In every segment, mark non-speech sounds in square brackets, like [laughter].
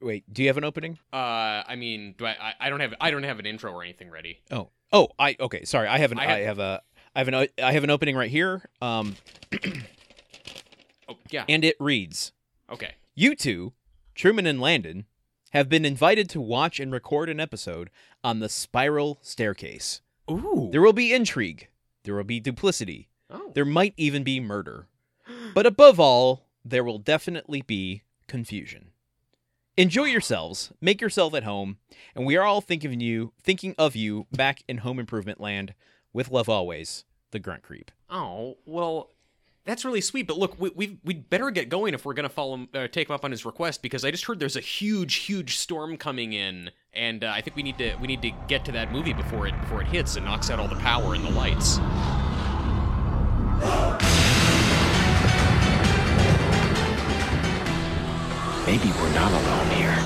wait, do you have an opening? Uh, I mean, do I, I? I don't have. I don't have an intro or anything ready. Oh, oh, I okay. Sorry, I have an. I I have- have, a. I have an. I have an opening right here. Um, Oh yeah. and it reads: Okay. You two, Truman and Landon, have been invited to watch and record an episode on the Spiral Staircase. Ooh. There will be intrigue. There will be duplicity. Oh. There might even be murder. But above all, there will definitely be confusion. Enjoy yourselves, make yourself at home, and we are all thinking of you, thinking of you back in home improvement land. With love always, the Grunt Creep. Oh well, that's really sweet. But look, we we we'd better get going if we're gonna follow uh, take him up on his request because I just heard there's a huge, huge storm coming in, and uh, I think we need to we need to get to that movie before it before it hits and knocks out all the power and the lights. Maybe we're not alone here.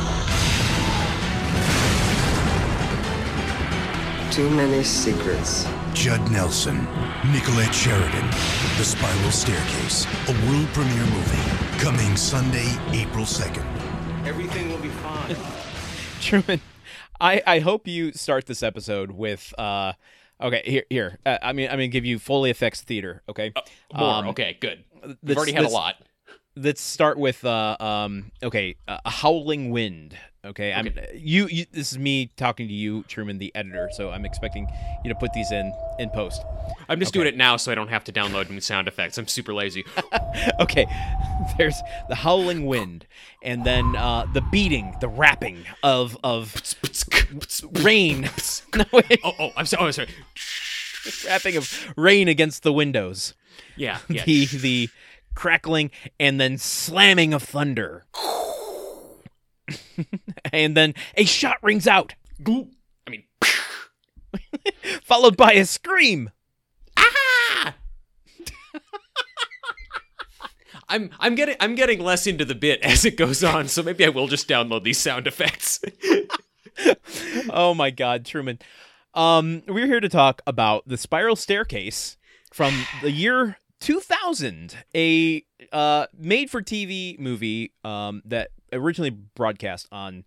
Too many secrets. Judd Nelson, Nicollette Sheridan, The Spiral Staircase, a world premiere movie, coming Sunday, April 2nd. Everything will be fine. [laughs] Truman, I, I hope you start this episode with uh okay here here uh, I mean I'm gonna give you Foley effects theater okay More. Um, okay, good. We've already had a lot. Let's start with uh um okay uh, a howling wind okay i'm you, you this is me talking to you truman the editor so i'm expecting you to put these in in post I'm just doing it now so I don't have to download new sound effects. I'm super lazy. [laughs] okay [laughs] there's the howling wind and then uh the beating the rapping of of rain [laughs] no wait oh, oh, I'm sorry. Oh, sorry. rapping of rain against the windows Yeah, yeah. the the crackling and then slamming of thunder. [laughs] And then a shot rings out. I mean, [laughs] followed by a scream. I'm I'm getting I'm getting less into the bit as it goes on, so maybe I will just download these sound effects. [laughs] oh my god truman. Um we're here to talk about the spiral staircase from the year 2000 a uh made for tv movie um that originally broadcast on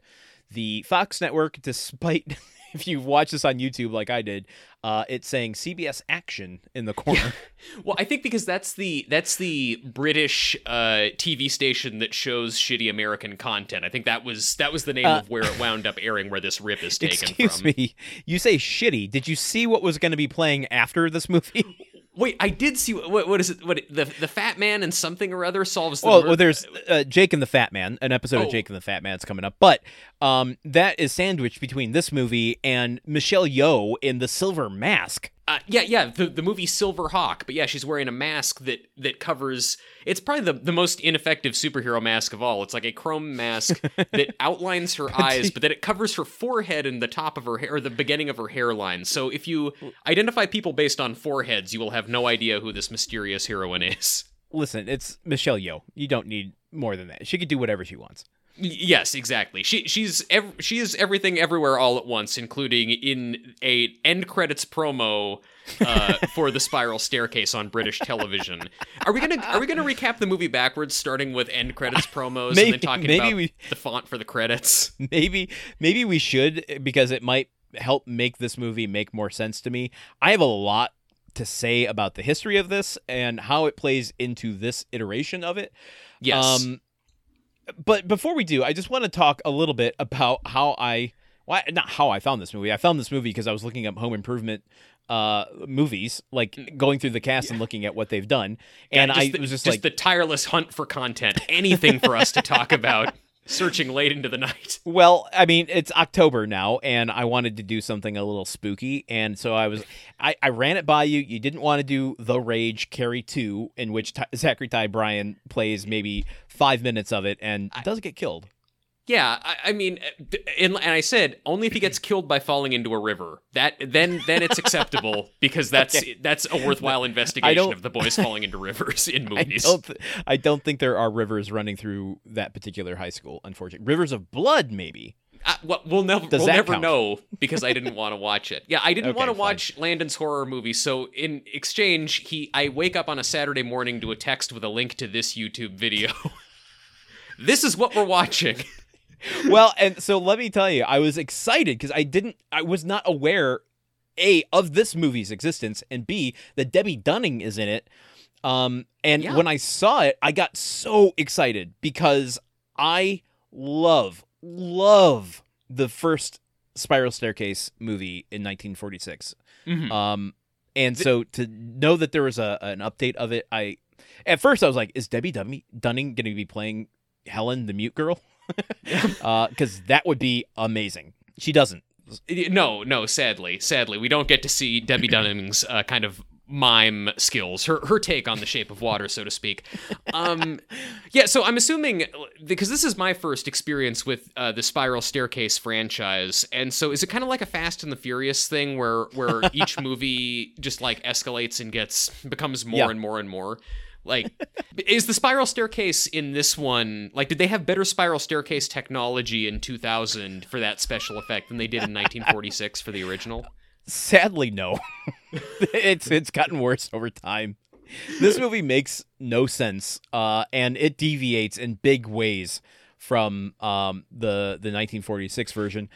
the fox network despite [laughs] if you watch this on youtube like i did uh it's saying cbs action in the corner [laughs] well, I think because that's the that's the British uh, TV station that shows shitty American content. I think that was that was the name Uh, of where it wound up airing, where this rip is [laughs] taken excuse from. me you say shitty did you see what was going to be playing after this movie Wait, I did see what what is it? What the the fat man and something or other solves the well, mur- well, there's uh, Jake and the Fat Man, an episode Oh. of Jake and the Fat Man's coming up, but um, that is sandwiched between this movie and Michelle Yeoh in The Silver Mask. Uh, yeah, yeah, the the movie Silver Hawk, but yeah, she's wearing a mask that that covers. It's probably the the most ineffective superhero mask of all. It's like a chrome mask [laughs] that outlines her eyes, but then it covers her forehead and the top of her hair, or the beginning of her hairline. So if you identify people based on foreheads, you will have no idea who this mysterious heroine is. Listen, it's Michelle Yeoh. You don't need more than that. She could do whatever she wants. Yes, exactly. She she's ev- she is everything everywhere all at once, including in a end credits promo uh, [laughs] for the Spiral Staircase on British television. Are we gonna are we gonna recap the movie backwards, starting with end credits [laughs] promos and then talking maybe about we- the font for the credits? [laughs] Maybe, maybe we should because it might help make this movie make more sense to me. I have a lot to say about the history of this and how it plays into this iteration of it. Yes. Um, but before we do, I just want to talk a little bit about how I, why not how I found this movie. I found this movie because I was looking up home improvement uh movies like going through the cast and looking at what they've done. And just i the, was just, just like the tireless hunt for content, anything for us to talk about, [laughs] searching late into the night. [laughs] Well, I mean, it's October now, and I wanted to do something a little spooky, and so I was, I, I ran it by you. You didn't want to do The Rage Carrie Two, in which Ty- Zachary Ty Bryan plays maybe five minutes of it and doesn't get killed. Yeah, I, I mean, uh, and, and I said only if he gets killed by falling into a river. That then then it's acceptable [laughs] because that's Okay. that's a worthwhile investigation of the boys falling into rivers in [laughs] I movies. don't, th- I don't think there are rivers running through that particular high school. Unfortunately, rivers of blood, maybe. Uh, well, we'll never Does we'll never count? know [laughs] because I didn't want to watch it. Yeah, I didn't Okay, want to fine. watch Landon's horror movie. So in exchange, he I wake up on a Saturday morning to a text with a link to this YouTube video. this is what we're watching. [laughs] well, and so let me tell you, I was excited because I didn't, I was not aware, a of this movie's existence, and b that Debbie Dunning is in it. Um, and Yeah. when I saw it, I got so excited because I love, love the first Spiral Staircase movie in 1946. Mhm. Um, and so to know that there was a an update of it, I at first I was like, is Debbie Dunning going to be playing Helen, the mute girl? [laughs] [laughs] Because that would be amazing. She doesn't. No, no, sadly, sadly, we don't get to see Debbie [clears throat] Dunning's uh, kind of mime skills, her her take on the shape of water, so to speak. Um, yeah, so I'm assuming because this is my first experience with uh, the Spiral Staircase franchise, and so is it kind of like a Fast and the Furious thing where where each [laughs] movie just like escalates and gets becomes more Yeah. and more and more. Like, [laughs] is the spiral staircase in this one like? Did they have better spiral staircase technology in 2000 for that special effect than they did in 1946 for the original? Sadly, no. [laughs] it's it's gotten worse over time. This movie makes no sense, uh, and it deviates in big ways from um, the the 1946 version.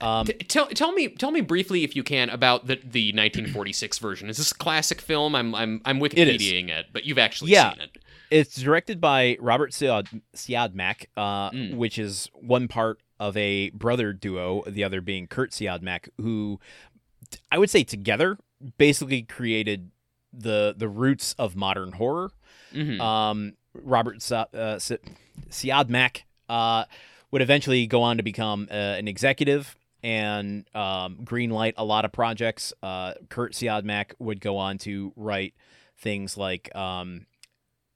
Um, T- tell tell me tell me briefly if you can about the the 1946 version. Is this a classic film? I'm I'm I'm. Wikipediaing it, but you've actually Yeah. seen it. It's directed by Robert Siad, Siodmak, uh, Mm. which is one part of a brother duo, the other being Kurt Siodmak, who I would say together basically created the the roots of modern horror. Mhm. Um, Robert Sa- uh, Si- Siodmak uh, would eventually go on to become uh, an executive and um, greenlight a lot of projects. Uh, Kurt Siodmak would go on to write things like um,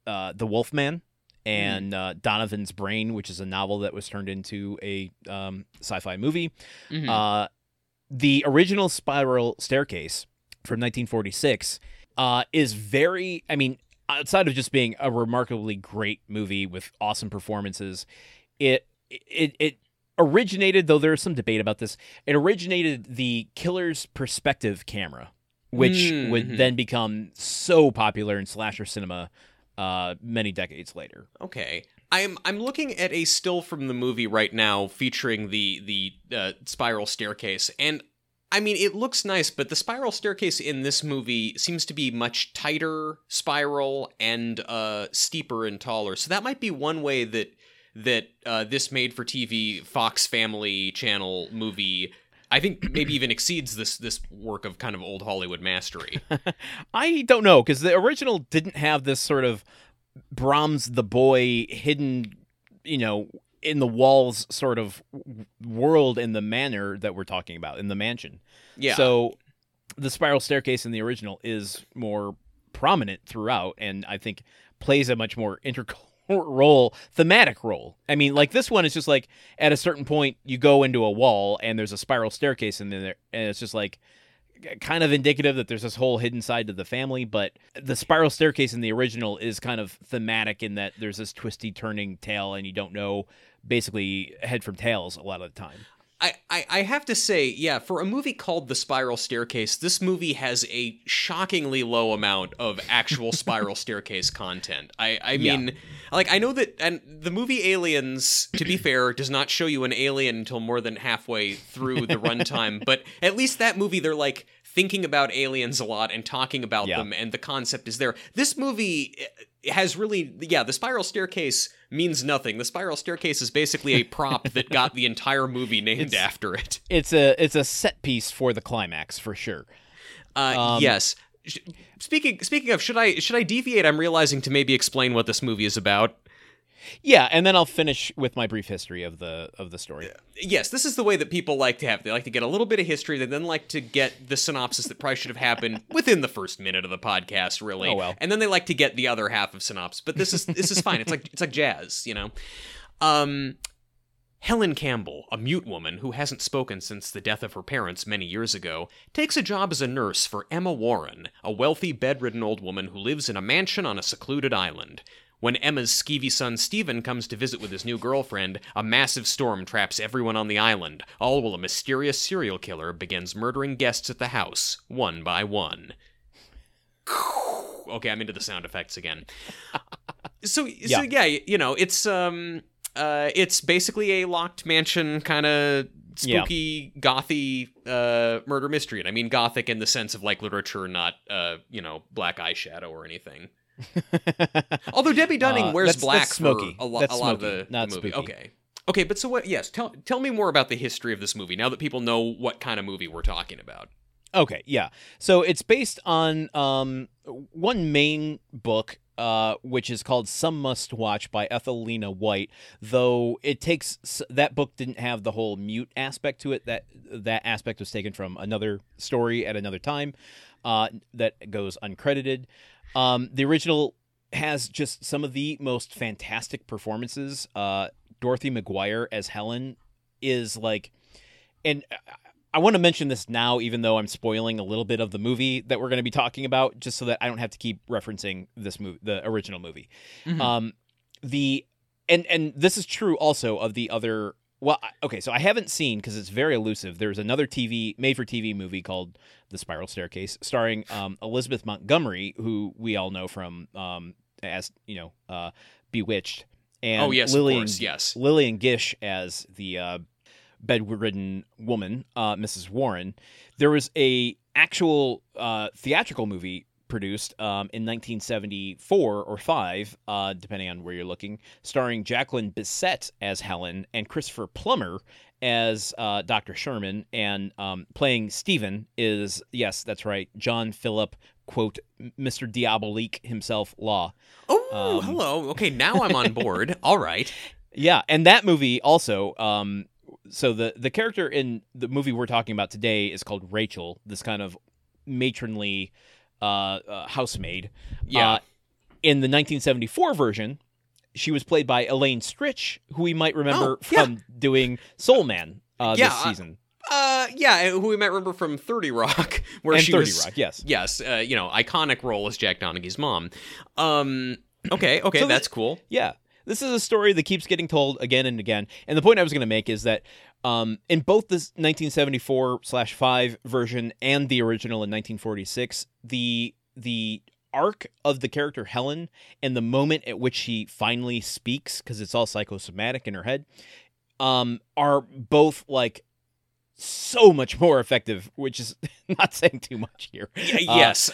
uh, The Wolfman and uh, Donovan's Brain, which is a novel that was turned into a um, sci-fi movie. Mhm. Uh, the original Spiral Staircase from 1946 uh, is very, I mean, outside of just being a remarkably great movie with awesome performances, it it it originated though there is some debate about this. It originated the killer's perspective camera, which Mhm. would then become so popular in slasher cinema uh, many decades later. Okay. I'm I'm looking at a still from the movie right now featuring the the uh, spiral staircase and I mean it looks nice but the spiral staircase in this movie seems to be much tighter spiral and uh steeper and taller. So that might be one way that that uh, this made for TV Fox Family Channel movie I think maybe even exceeds this this work of kind of old Hollywood mastery. [laughs] I don't know because the original didn't have this sort of Brahms the boy hidden, you know, in the walls sort of world in the manor that we're talking about in the mansion. Yeah. So the spiral staircase in the original is more prominent throughout, and I think plays a much more integral role, thematic role. I mean, like this one is just like at a certain point you go into a wall and there's a spiral staircase in there, and it's just like kind of indicative that there's this whole hidden side to the family, but the spiral staircase in the original is kind of thematic in that there's this twisty turning tail and you don't know basically head from tails a lot of the time. I, I, I have to say, yeah, for a movie called The Spiral Staircase, this movie has a shockingly low amount of actual [laughs] spiral staircase content. I, I Yeah. mean, like, I know that, and the movie Aliens, to be fair, does not show you an alien until more than halfway through the [laughs] runtime, but at least that movie, they're like thinking about aliens a lot and talking about Yeah. them, and the concept is there. This movie eh, has really, yeah, the spiral staircase means nothing. The spiral staircase is basically a prop that [laughs] got the entire movie named after it. It's a it's a set piece for the climax for sure. Uh, Um, yes. Speaking speaking of, should I should I deviate? I'm realizing to maybe explain what this movie is about. Yeah, and then I'll finish with my brief history of the of the story. Yes, this is the way that people like to have. They like to get a little bit of history. They then like to get the synopsis that probably should have happened [laughs] within the first minute of the podcast, really. Oh, well. And then they like to get the other half of synopsis. But this is this is fine. It's like it's like jazz, you know. Um, Helen Campbell, a mute woman who hasn't spoken since the death of her parents many years ago, takes a job as a nurse for Emma Warren, a wealthy, bedridden old woman who lives in a mansion on a secluded island. When Emma's skeevy son Stephen comes to visit with his new girlfriend, a massive storm traps everyone on the island, all while a mysterious serial killer begins murdering guests at the house, one by one. Okay, I'm into the sound effects again. [laughs] So, so Yeah. yeah, you know, it's um uh, it's basically a locked mansion kind of Yeah. spooky gothy uh, murder mystery and i mean gothic in the sense of like literature not uh, you know black eyeshadow or anything [laughs] although debbie dunning Uh, wears that's- black that's smoky. for a, lo- That's a lot of smoky, the, the not movie spooky. okay okay but so what yes tell, tell me more about the history of this movie now that people know what kind of movie we're talking about Okay, yeah. So it's based on um, one main book, uh, which is called Some Must Watch by Ethel Lina White. Though it takes that book didn't have the whole mute aspect to it. That that aspect was taken from another story at another time, uh, that goes uncredited. Um, the original has just some of the most fantastic performances. Uh, Dorothy McGuire as Helen is like, and I want to mention this now, even though I'm spoiling a little bit of the movie that we're going to be talking about, just so that I don't have to keep referencing this movie, the original movie. Mhm. Um, the and and this is true also of the other. Well, okay, so I haven't seen because it's very elusive. There's another TV made for TV movie called The Spiral Staircase, starring um, Elizabeth Montgomery, who we all know from um, as you know, uh, Bewitched, and oh yes Lillian of course yes Lillian Gish as the uh, bedridden woman, uh, Mrs. Warren. There was a actual uh, theatrical movie produced um, in 1974 or five, uh, depending on where you're looking, starring Jacqueline Bisset as Helen and Christopher Plummer as uh, Dr. Sherman, and um, playing Stephen is yes, that's right, John Philip quote Mr. Diabolique himself, Law. oh Um, hello okay now i'm on board [laughs] all right Yeah, and that movie also. Um, so the the character in the movie we're talking about today is called Rachel, this kind of matronly uh, uh, housemaid. Yeah. Uh, in the 1974 version, she was played by Elaine Stritch, who we might remember Oh, yeah. from doing Soul Man uh, Yeah, this I- season Uh, yeah, who we might remember from Thirty Rock, [laughs] where and she 30 was, Rock. Yes. yes, uh, you know, iconic role as Jack Donaghy's mom. Um, [clears throat] okay, okay, So the- that's cool. Yeah. This is a story that keeps getting told again and again. And the point I was going to make is that um, in both this 1974 slash five version and the original in 1946, the the arc of the character Helen and the moment at which she finally speaks, because it's all psychosomatic in her head, um, are both like so much more effective. Which is [laughs] not saying too much here. Uh, yes.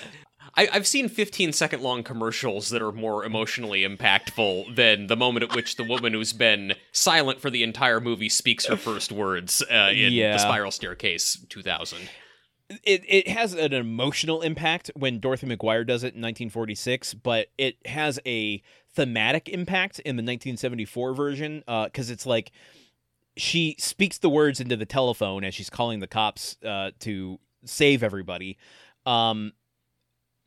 I, I've seen 15 second long commercials that are more emotionally impactful than the moment at which the woman who's been silent for the entire movie speaks her first words uh, in Yeah. The Spiral Staircase 2000. It it has an emotional impact when Dorothy McGuire does it in 1946, but it has a thematic impact in the 1974 version because it's like she speaks the words into the telephone as she's calling the cops uh, to save everybody, um,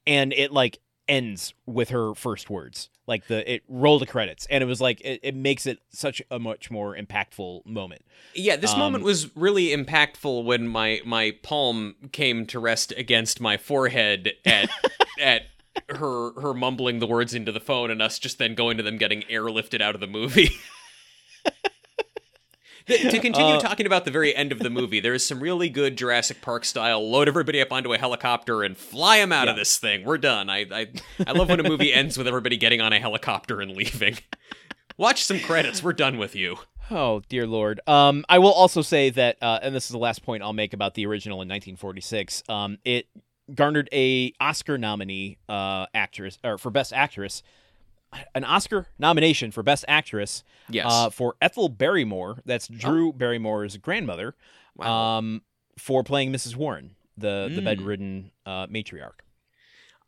and it like ends with her first words. Like the it rolled the credits, and it was like it, it makes it such a much more impactful moment. Yeah, this Um, moment was really impactful when my my palm came to rest against my forehead at [laughs] at her her mumbling the words into the phone and us just then going to them getting airlifted out of the movie. [laughs] To [laughs] continue Uh, talking about the very end of the movie, there is some really good Jurassic Park style load everybody up onto a helicopter and fly them out of this thing. We're done. I, I I love when a movie ends with everybody getting on a helicopter and leaving. Watch some credits. We're done with you. Oh dear lord. Um, I will also say that, uh, and this is the last point I'll make about the original in 1946. Um, it garnered a Oscar nominee, uh, actress or for best actress, an Oscar nomination for best actress. Yes. Uh, for Ethel Barrymore. That's Drew Barrymore's grandmother. Wow. Um, for playing Mrs. Warren, the the Mm. bedridden uh, matriarch.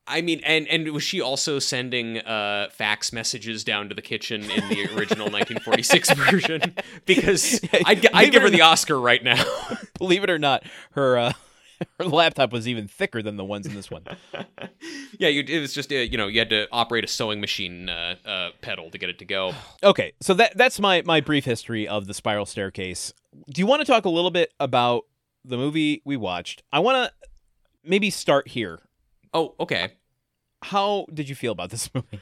I mean, and and was she also sending uh, fax messages down to the kitchen in the original [laughs] 1946 version? [laughs] Because I'd, I'd give her the Oscar right now. [laughs] Believe it or not, her. [laughs] Her laptop was even thicker than the ones in this one. [laughs] yeah, you, it was just uh, you know you had to operate a sewing machine uh, uh, pedal to get it to go. [sighs] Okay, so that that's my my brief history of the Spiral Staircase. Do you want to talk a little bit about the movie we watched? I want to maybe start here. Oh, okay. How did you feel about this [laughs] movie?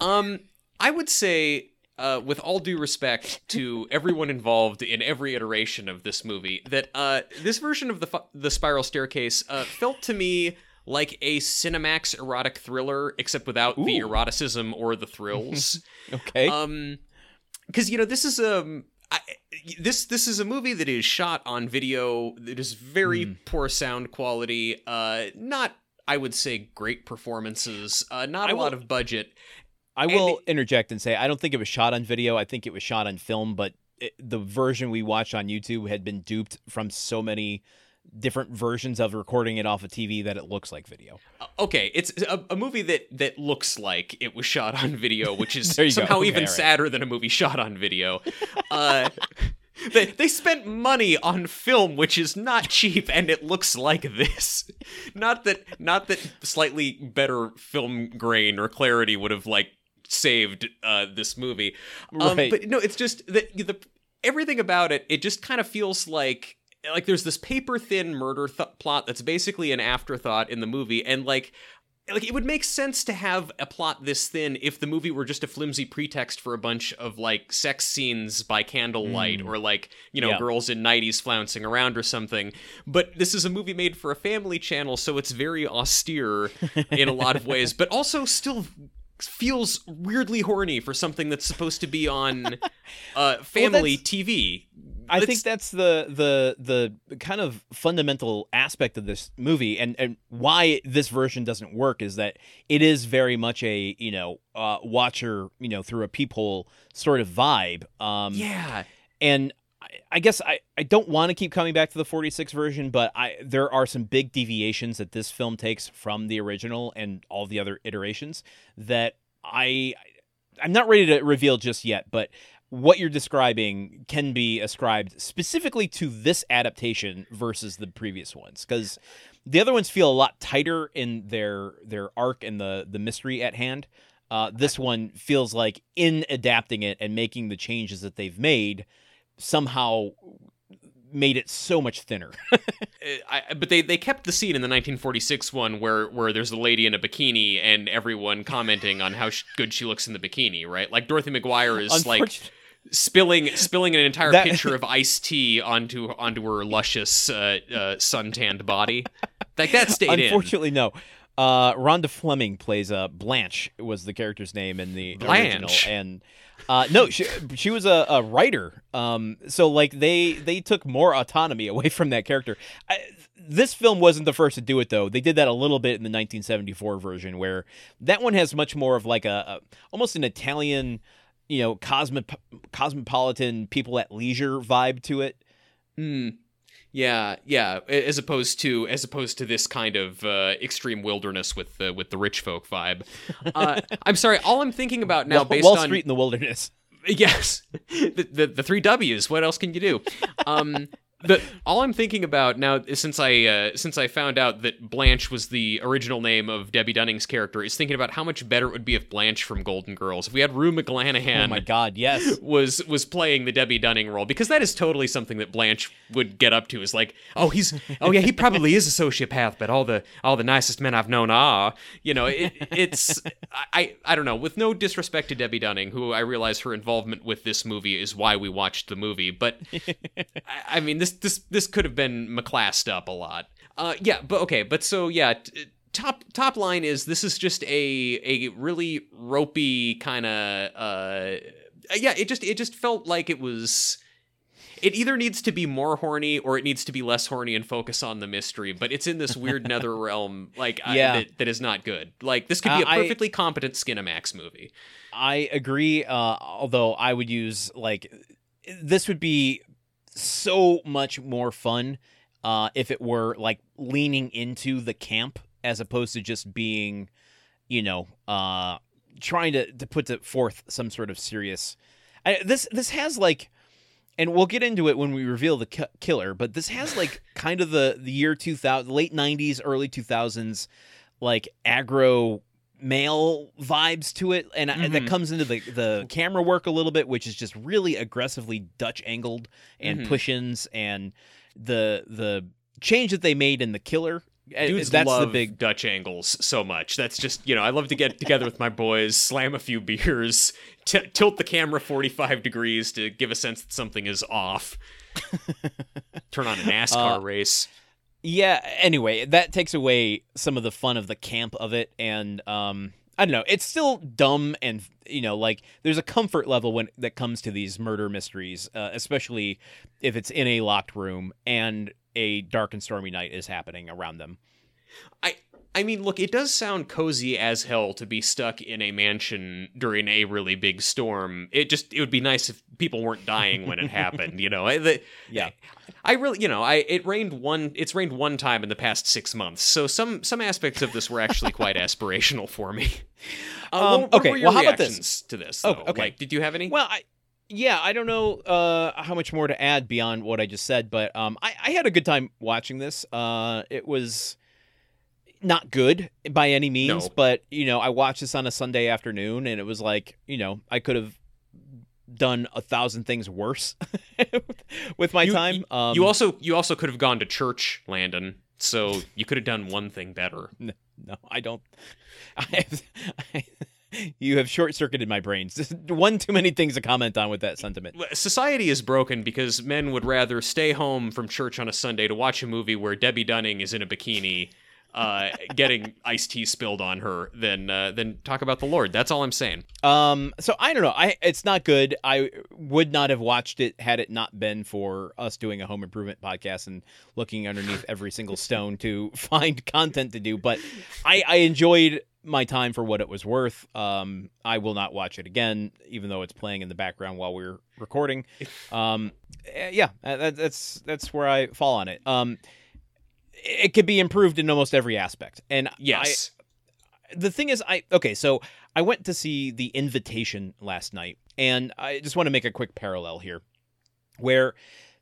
Um, I would say, uh, with all due respect to everyone involved in every iteration of this movie, that uh, this version of the fu- the Spiral Staircase uh, felt to me like a Cinemax erotic thriller, except without the eroticism or the thrills. [laughs] Okay. um, because you know this is um I, this this is a movie that is shot on video that is very Hmm. poor sound quality uh not i would say great performances uh not a will- lot of budget I will interject and say I don't think it was shot on video. I think it was shot on film, but it, the version we watched on YouTube had been duped from so many different versions of recording it off a TV that it looks like video. Okay it's a, a movie that that looks like it was shot on video which is [laughs] There you go. somehow Okay, even right. sadder than a movie shot on video uh [laughs] They, they spent money on film which is not cheap and it looks like this not that not that slightly better film grain or clarity would have like saved uh this movie um, Right. but no it's just that the everything about it it just kind of feels like like there's this paper thin murder th- plot that's basically an afterthought in the movie and like like it would make sense to have a plot this thin if the movie were just a flimsy pretext for a bunch of like sex scenes by candlelight or like you know Yeah. girls in 90s flouncing around or something but this is a movie made for a family channel so it's very austere [laughs] in a lot of ways but also still feels weirdly horny for something that's supposed to be on [laughs] uh family that's- TV I think that's the the the kind of fundamental aspect of this movie, and and why this version doesn't work is that it is very much a you know uh, watcher you know through a peephole sort of vibe. Um, yeah and I, guess I, I don't want to keep coming back to the 46 version, but I there are some big deviations that this film takes from the original and all the other iterations that I I'm not ready to reveal just yet, but what you're describing can be ascribed specifically to this adaptation versus the previous ones because the other ones feel a lot tighter in their their arc and the the mystery at hand. Uh, this one feels like in adapting it and making the changes that they've made, somehow made it so much thinner. [laughs] Uh, I, but they, they kept the scene in the 1946 one where where there's a lady in a bikini and everyone commenting on how sh- good she looks in the bikini, right? Like Dorothy McGuire is like spilling spilling an entire That- pitcher [laughs] of iced tea onto onto her luscious uh, uh, suntanned body. Like that stayed in. Unfortunately, no. Uh, Rhonda Fleming plays uh, Blanche was the character's name in the original, and uh, no, she she was a, a writer. Um, so like they they took more autonomy away from that character. I, this film wasn't the first to do it though. They did that a little bit in the 1974 version, where that one has much more of like a, a almost an Italian, you know, cosmop- cosmopolitan people at leisure vibe to it. Hmm. Yeah, yeah. As opposed to as opposed to this kind of uh, extreme wilderness with the with the rich folk vibe. Uh, [laughs] I'm sorry. All I'm thinking about now, Wall, based Wall on Street in the wilderness. Yes, [laughs] the, the the three W's. What else can you do? Um, the all I'm thinking about now, since I uh, since I found out that Blanche was the original name of Debbie Dunning's character, is thinking about how much better it would be if Blanche from Golden Girls, if we had Rue McClanahan, Oh my God, yes. was was playing the Debbie Dunning role, because that is totally something that Blanche would get up to. Is like, oh, he's, oh yeah, he probably is a sociopath, but all the all the nicest men I've known are, you know, it, it's, I, I I don't know. With no disrespect to Debbie Dunning, who I realize her involvement with this movie is why we watched the movie, but [laughs] I, I mean, this this this could have been McClassed up a lot. Uh, yeah, but okay, but so yeah. T- Top top line is this is just a a really ropey kind of uh yeah it just it just felt like it was it either needs to be more horny or it needs to be less horny and focus on the mystery but it's in this weird [laughs] nether realm like I- that, that is not good like this could be Uh, a I- perfectly competent skinamax movie I agree. Uh, although I would use like this would be so much more fun uh, if it were like leaning into the camp as opposed to just being, you know, uh, trying to to put to forth some sort of serious. I, this this has like, and we'll get into it when we reveal the ki- killer. But this has like [laughs] kind of the the year two thousand, late nineties, early two thousands, like aggro male vibes to it and I that Mhm. comes into the the camera work a little bit which is just really aggressively dutch angled and Mhm. push-ins and the the change that they made in the killer uh, dudes that's love the big dutch angles so much that's just you know i love to get together with my boys slam a few beers t- tilt the camera 45 degrees to give a sense that something is off [laughs] turn on a nascar Uh, race yeah anyway that takes away some of the fun of the camp of it and um I don't know. It's still dumb, and you know, like there's a comfort level when that comes to these murder mysteries, uh, especially if it's in a locked room and a dark and stormy night is happening around them. I I mean, look, it does sound cozy as hell to be stuck in a mansion during a really big storm. It just it would be nice if people weren't dying when it happened, you know. I, the, Yeah. I really, you know, I it rained one it's rained one time in the past 6 months. So some some aspects of this were actually quite [laughs] aspirational for me. [laughs] Uh, Um, what okay, well, how about this? to this? Oh, okay. Like, did you have any? Well, I, yeah, I don't know uh, how much more to add beyond what I just said, but um, I, I had a good time watching this. Uh, it was not good by any means, No. but you know, I watched this on a Sunday afternoon, and it was like, you know, I could have done a thousand things worse [laughs] with my You- time. Um, you also you also could have gone to church, Landon. So you could have done one thing better. [laughs] no, I don't. [laughs] I, I, you have short circuited my brains. Just one too many things to comment on with that sentiment. Society is broken because men would rather stay home from church on a Sunday to watch a movie where Debbie Dunning is in a bikini, uh, getting iced tea spilled on her, than uh, than talk about the Lord. That's all I'm saying. Um, so I don't know. I it's not good. I would not have watched it had it not been for us doing a home improvement podcast and looking underneath every single stone to [laughs] find content to do. But I, I enjoyed my time for what it was worth. Um, I will not watch it again, even though it's playing in the background while we're recording. Um, eh, yeah, that, that's that's where I fall on it. Um, it could be improved in almost every aspect, and I, Yes. the thing is i okay so i went to see the invitation last night and i just want to make a quick parallel here where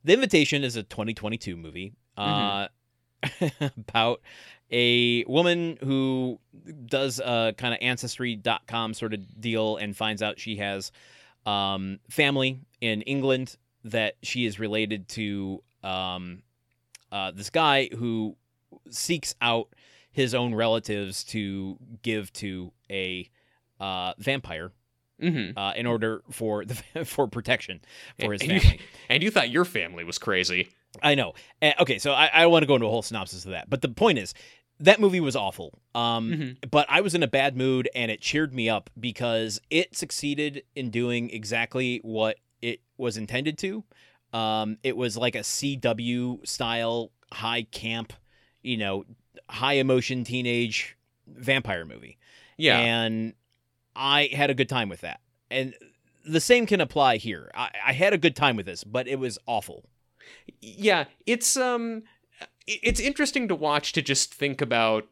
the invitation is a 2022 movie uh [laughs] about a woman who does a kind of ancestry.com sort of deal and finds out she has um family in england that she is related to um uh this guy who seeks out his own relatives to give to a uh, vampire Mm-hmm. uh, in order for the [laughs] for protection for his and, you, family. [laughs] and you thought your family was crazy. I know. Uh, okay, so I, I want to go into a whole synopsis of that, but the point is that movie was awful. Um, Mhm. but I was in a bad mood, and it cheered me up because it succeeded in doing exactly what it was intended to. Um, it was like a CW style high camp, you know, high emotion teenage vampire movie Yeah. and I had a good time with that. And the same can apply here. I, I had a good time with this, but it was awful. yeah it's um it's interesting to watch to just think about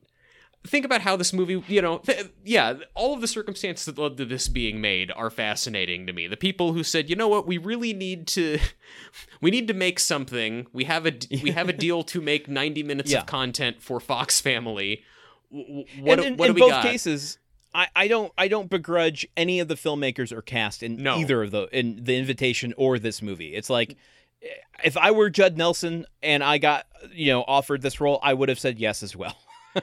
think about how this movie you know th- yeah all of the circumstances that led to this being made are fascinating to me the people who said you know what we really need to [laughs] we need to make something we have a we have a deal to make 90 minutes Yeah. of content for fox family what, and in, what in do we both got cases, I, I don't I don't begrudge any of the filmmakers or cast in No. either of the in the invitation or this movie. It's like if I were Judd Nelson and I got you know offered this role, I would have said yes as well.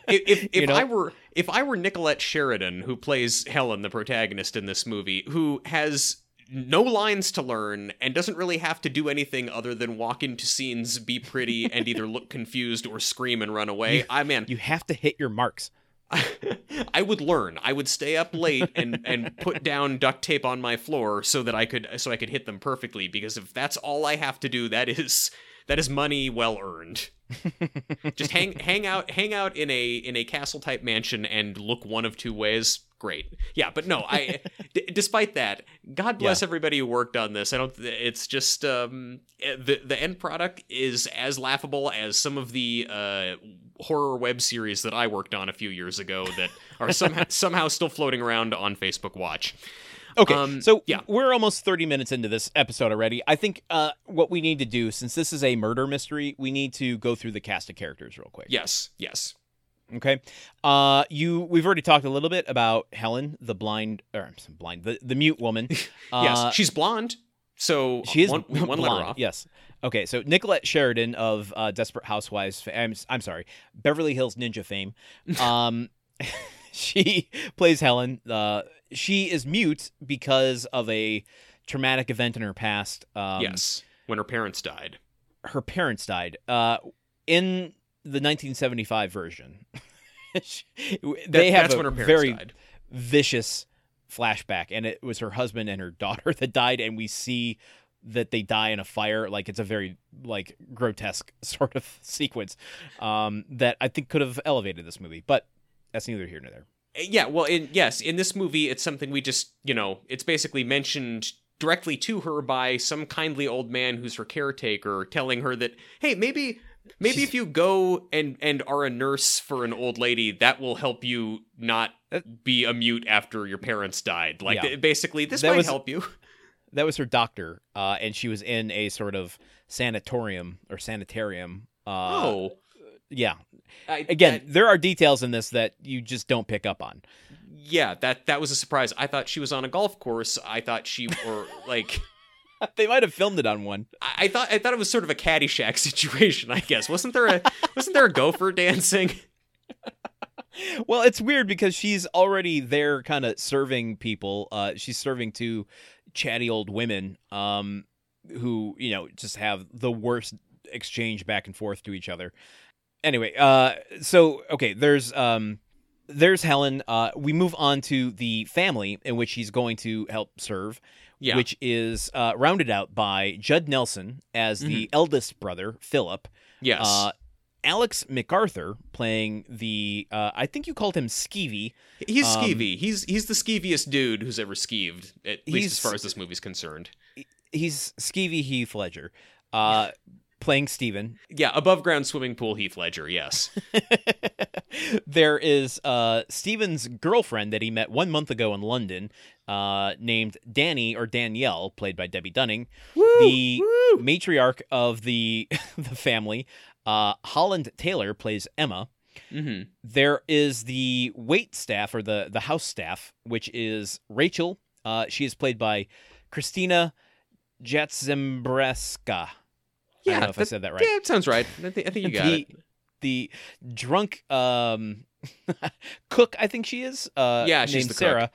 If if, [laughs] if You know? I were if I were Nicollette Sheridan, who plays Helen, the protagonist in this movie, who has no lines to learn and doesn't really have to do anything other than walk into scenes, be pretty, and either look [laughs] confused or scream and run away. I man, you have to hit your marks. [laughs] I would learn. I would stay up late and and put down duct tape on my floor so that I could so I could hit them perfectly. Because if that's all I have to do, that is that is money well earned. Just hang hang out hang out in a in a castle type mansion and look one of two ways. Great. Yeah, but no, I [laughs] d- despite that, God bless everybody who worked on this. I don't it's just um the the end product is as laughable as some of the uh horror web series that I worked on a few years ago that are somehow [laughs] somehow still floating around on Facebook Watch. Okay, Um, so yeah. we're almost 30 minutes into this episode already. I think uh, what we need to do, since this is a murder mystery, we need to go through the cast of characters real quick. Yes, yes. Okay. Uh, you we've already talked a little bit about Helen, the blind or I'm blind, the, the mute woman. [laughs] Uh, yes, she's blonde. So she is one, [laughs] one blonde. letter off. Yes. Okay. So Nicollette Sheridan of uh, Desperate Housewives. I'm, I'm sorry, Beverly Hills Ninja fame. [laughs] Um, [laughs] she plays Helen. Uh, she is mute because of a traumatic event in her past. Um, yes, when her parents died. her parents died. Uh, in the 1975 version, [laughs] they That- have that's a when her very died. vicious flashback, and it was her husband and her [laughs] daughter that died, and we see that they die in a fire. Like it's a very like grotesque sort of sequence um, that I think could have elevated this movie, but that's neither here nor there. Yeah, well, in yes, in this movie, it's something we just you know, it's basically mentioned directly to her by some kindly old man who's her caretaker, telling her that hey, maybe maybe if you go and and are a nurse for an old lady, that will help you not be a mute after your parents died. Like Yeah. basically, this That might was- help you. That was her doctor, uh, and she was in a sort of sanatorium or sanitarium. Uh, oh, yeah. I, Again, that- there are details in this that you just don't pick up on. yeah, that that was a surprise. I thought she was on a golf course. I thought she or like. [laughs] They might have filmed it on one. I I thought I thought it was sort of a Caddyshack [laughs] situation. I guess wasn't there a wasn't there a gopher dancing? [laughs] Well, it's weird because she's already there, kind of serving people. Uh, she's serving two chatty old women, um, who you know just have the worst exchange back and forth to each other. Anyway, uh, so okay, there's um, there's Helen. Uh, we move on to the family in which he's going to help serve. Yeah. Which is uh, rounded out by Judd Nelson as the eldest brother, Philip. Yes. Uh, Alex McArthur playing the uh, I think you called him Skeevy. He's Um, skeevy. He's he's the skeeviest dude who's ever skeeved, at least as far as this movie's concerned. He's Skeevy Heath Ledger, uh, playing Steven. Yeah, above ground swimming pool Heath Ledger. Yes. [laughs] there is uh, Steven's girlfriend that he met one month ago in London, uh, named Danny or Danielle, played by Debbie Dunning. the matriarch of the [laughs] the family, uh, Holland Taylor, plays Emma. hmm There is the wait staff or the the house staff, which is Rachel. Uh, she is played by Christina Jatzembreska. I Yeah, don't know if I said that right. Yeah, it sounds right. I think I think you got the, it. the drunk um, [laughs] cook, I think she is. Uh, Yeah, she's named the cook. Sarah,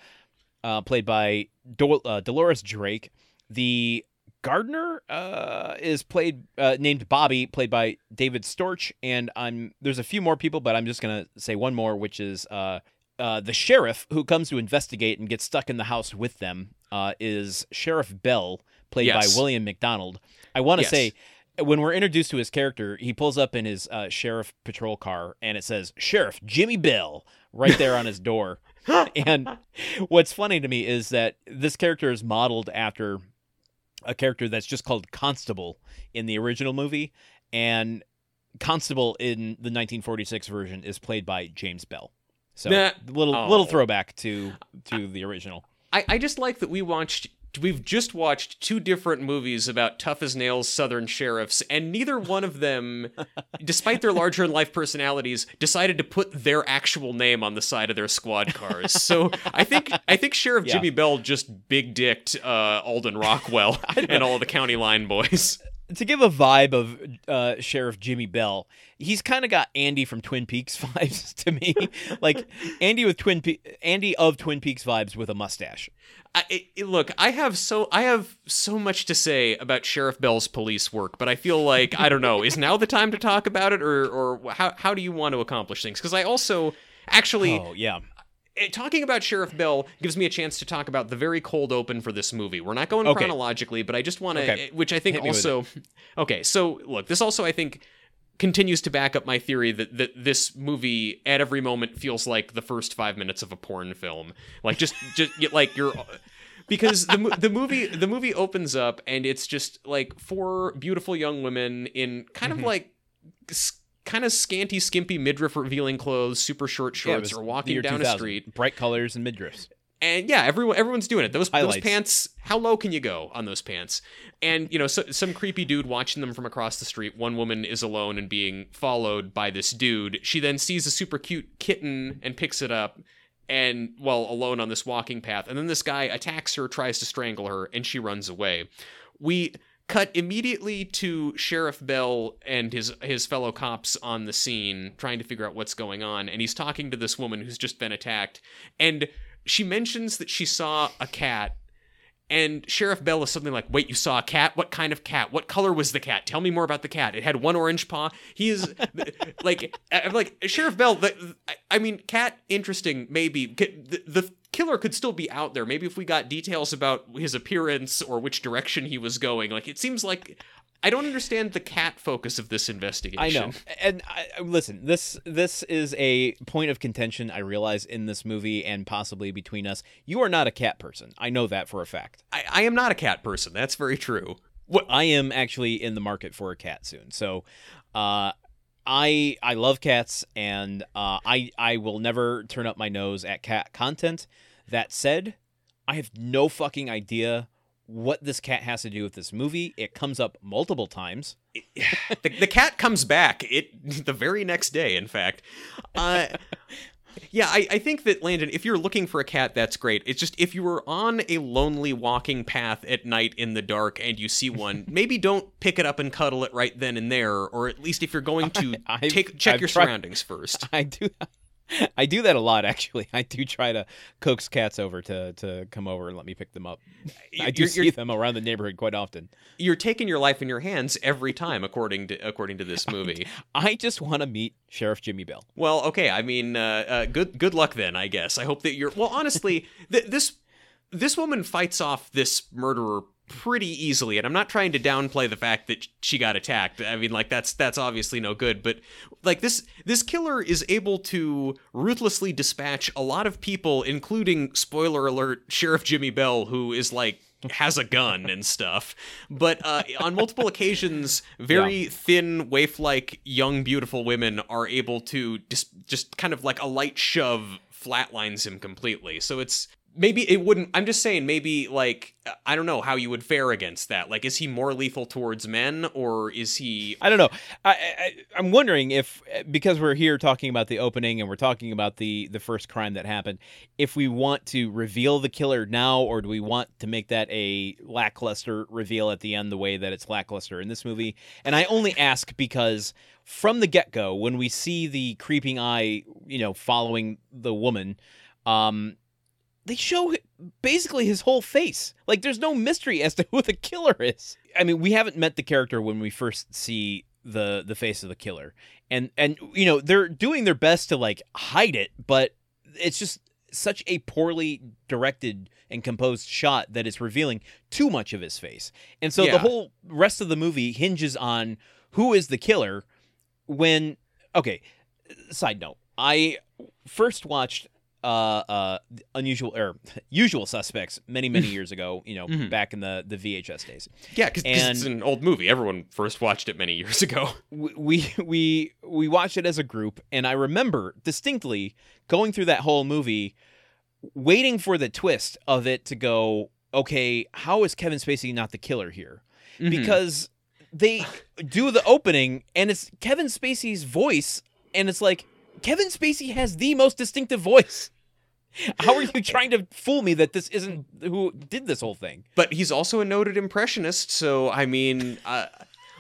uh, played by Dol- uh, Dolores Drake. The gardener uh, is played uh, named Bobby, played by David Storch, and I'm there's a few more people, but I'm just gonna say one more, which is uh, uh, the sheriff who comes to investigate and gets stuck in the house with them. Uh, is Sheriff Bell, played Yes. by William McDonald. I want to Yes. say when we're introduced to his character, he pulls up in his uh, sheriff patrol car and it says Sheriff Jimmy Bell right there on his door. [laughs] and what's funny to me is that this character is modeled after a character that's just called Constable in the original movie, and Constable in the 1946 version is played by James Bell. So Nah. little Oh. little throwback to to the original. I, I just like that we watched we've just watched two different movies about tough as nails southern sheriffs and neither one of them [laughs] despite their larger than life personalities decided to put their actual name on the side of their squad cars. So i think i think sheriff Yeah. jimmy bell just big dicked uh, alden rockwell [laughs] and all the county line boys to give a vibe of uh, Sheriff Jimmy Bell, he's kind of got Andy from Twin Peaks [laughs] vibes to me. like Andy with Twin Pe- Andy of Twin Peaks vibes with a mustache. I, it, look, I have so I have so much to say about Sheriff Bell's police work, but I feel like I don't know. Is now the time to talk about it, or or how how do you want to accomplish things? Because I also actually Oh yeah, talking about Sheriff Bell gives me a chance to talk about the very cold open for this movie. We're not going Okay. chronologically, but I just want to, Okay. which I think Hit me with also, [laughs] okay. So look, this also I think continues to back up my theory that that this movie at every moment feels like the first five minutes of a porn film. Like just [laughs] just like you're. Because the the movie the movie opens up and it's just like four beautiful young women in kind Mm-hmm. of like kind of scanty skimpy midriff revealing clothes super short shorts are the walking down a street bright colors and midriffs. and yeah, everyone everyone's doing it. Those those pants, how low can you go on those pants? And you know, so, some creepy dude watching them from across the street. One woman is alone and being followed by this dude. She then sees a super cute kitten and picks it up. And well alone on this walking path, and then this guy attacks her, tries to strangle her, and she runs away. We cut immediately to Sheriff Bell and his his fellow cops on the scene trying to figure out what's going on and he's talking to this woman who's just been attacked and she mentions that she saw a cat and Sheriff Bell is something like, "Wait, you saw a cat? What kind of cat? What color was the cat? Tell me more about the cat. It had one orange paw. He is [laughs] like, I'm like Sheriff Bell. The, I- I mean, cat interesting maybe. The, the killer could still be out there. Maybe if we got details about his appearance or which direction he was going. Like it seems like I don't understand the cat focus of this investigation. I know. And I, listen, this this is a point of contention I realize in this movie and possibly between us. You are not a cat person. I know that for a fact. I, I am not a cat person. That's very true. What I am actually in the market for a cat soon. So, uh, I I love cats and uh, I I will never turn up my nose at cat content. That said, I have no fucking idea what this cat has to do with this movie. It comes up multiple times. [laughs] the, the cat comes back it the very next day in fact uh, [laughs] yeah I, I think that landon if you're looking for a cat that's great it's just if you were on a lonely walking path at night in the dark and you see one [laughs] maybe don't pick it up and cuddle it right then and there or at least if you're going to I've- take check I've your tried- surroundings first I do. [laughs] I do that a lot, actually. [laughs] I do try to coax cats over to, to come over and let me pick them up. I do You're- see you're- them around the neighborhood quite often. you're taking your life in your hands every time according to according to this [laughs] movie I just want to meet Sheriff Jimmy Bell. Well, okay. I mean, uh, uh, good good luck then. I guess. I hope that you're. Well, honestly, th- this this woman fights off this murderer pretty easily, and I'm not trying to downplay the fact that she got attacked. I mean, like that's that's obviously no good, but like this this killer is able to ruthlessly dispatch a lot of people, including spoiler alert, Sheriff Jimmy Bell, who is like has a gun and stuff. But uh, on multiple occasions [laughs] very thin waif-like young beautiful women are able to just just kind of like a light shove flatlines him completely. So it's maybe it wouldn't i'm just saying maybe like i don't know how you would fare against that like is he more lethal towards men or is he I don't know. I, I I'm wondering if because we're here talking about the opening and we're talking about the the first crime that happened, if we want to reveal the killer now or do we want to make that a lackluster reveal at the end the way that it's lackluster in this movie? And I only ask because from the get-go when we see the creeping eye, you know, following the woman, um they show basically his whole face. Like there's no mystery as to who the killer is. I mean, we haven't met the character when we first see the the face of the killer. And and you know, they're doing their best to like hide it, but it's just such a poorly directed and composed shot that it's revealing too much of his face. And so Yeah. the whole rest of the movie hinges on who is the killer when okay, side note. I first watched uh, uh, unusual or [laughs] usual suspects many many [laughs] years ago. You know, Mhm. back in the the VHS days. yeah because it's an old movie everyone first watched it many years ago [laughs] We we we watched it as a group, and I remember distinctly going through that whole movie, waiting for the twist of it to go. Okay, how is Kevin Spacey not the killer here? Mhm. Because they do the opening, and it's Kevin Spacey's voice, and it's like Kevin Spacey has the most distinctive voice. How are you trying to fool me that this isn't who did this whole thing? but he's also a noted impressionist so i mean uh,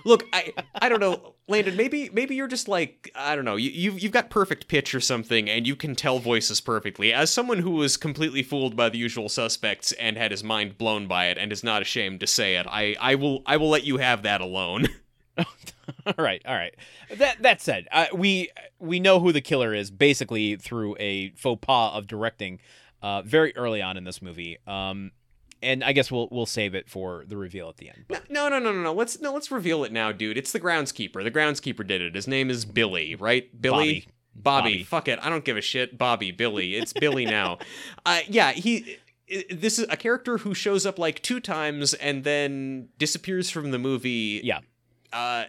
look i i don't know landon maybe maybe you're just like i don't know you, you've, you've got perfect pitch or something and you can tell voices perfectly as someone who was completely fooled by the usual suspects and had his mind blown by it and is not ashamed to say it i i will i will let you have that alone [laughs] [laughs] all right, all right. That that said, uh, we we know who the killer is basically through a faux pas of directing, uh, very early on in this movie. Um, and I guess we'll we'll save it for the reveal at the end. But no no no no no let's no let's reveal it now dude it's the groundskeeper the groundskeeper did it his name is billy right billy Bobby. Bobby. Bobby. Fuck it. I don't give a shit. Bobby, Billy. It's Billy [laughs] now. Uh, yeah, he. This is a character who shows up like two times and then disappears from the movie. Yeah. Uh,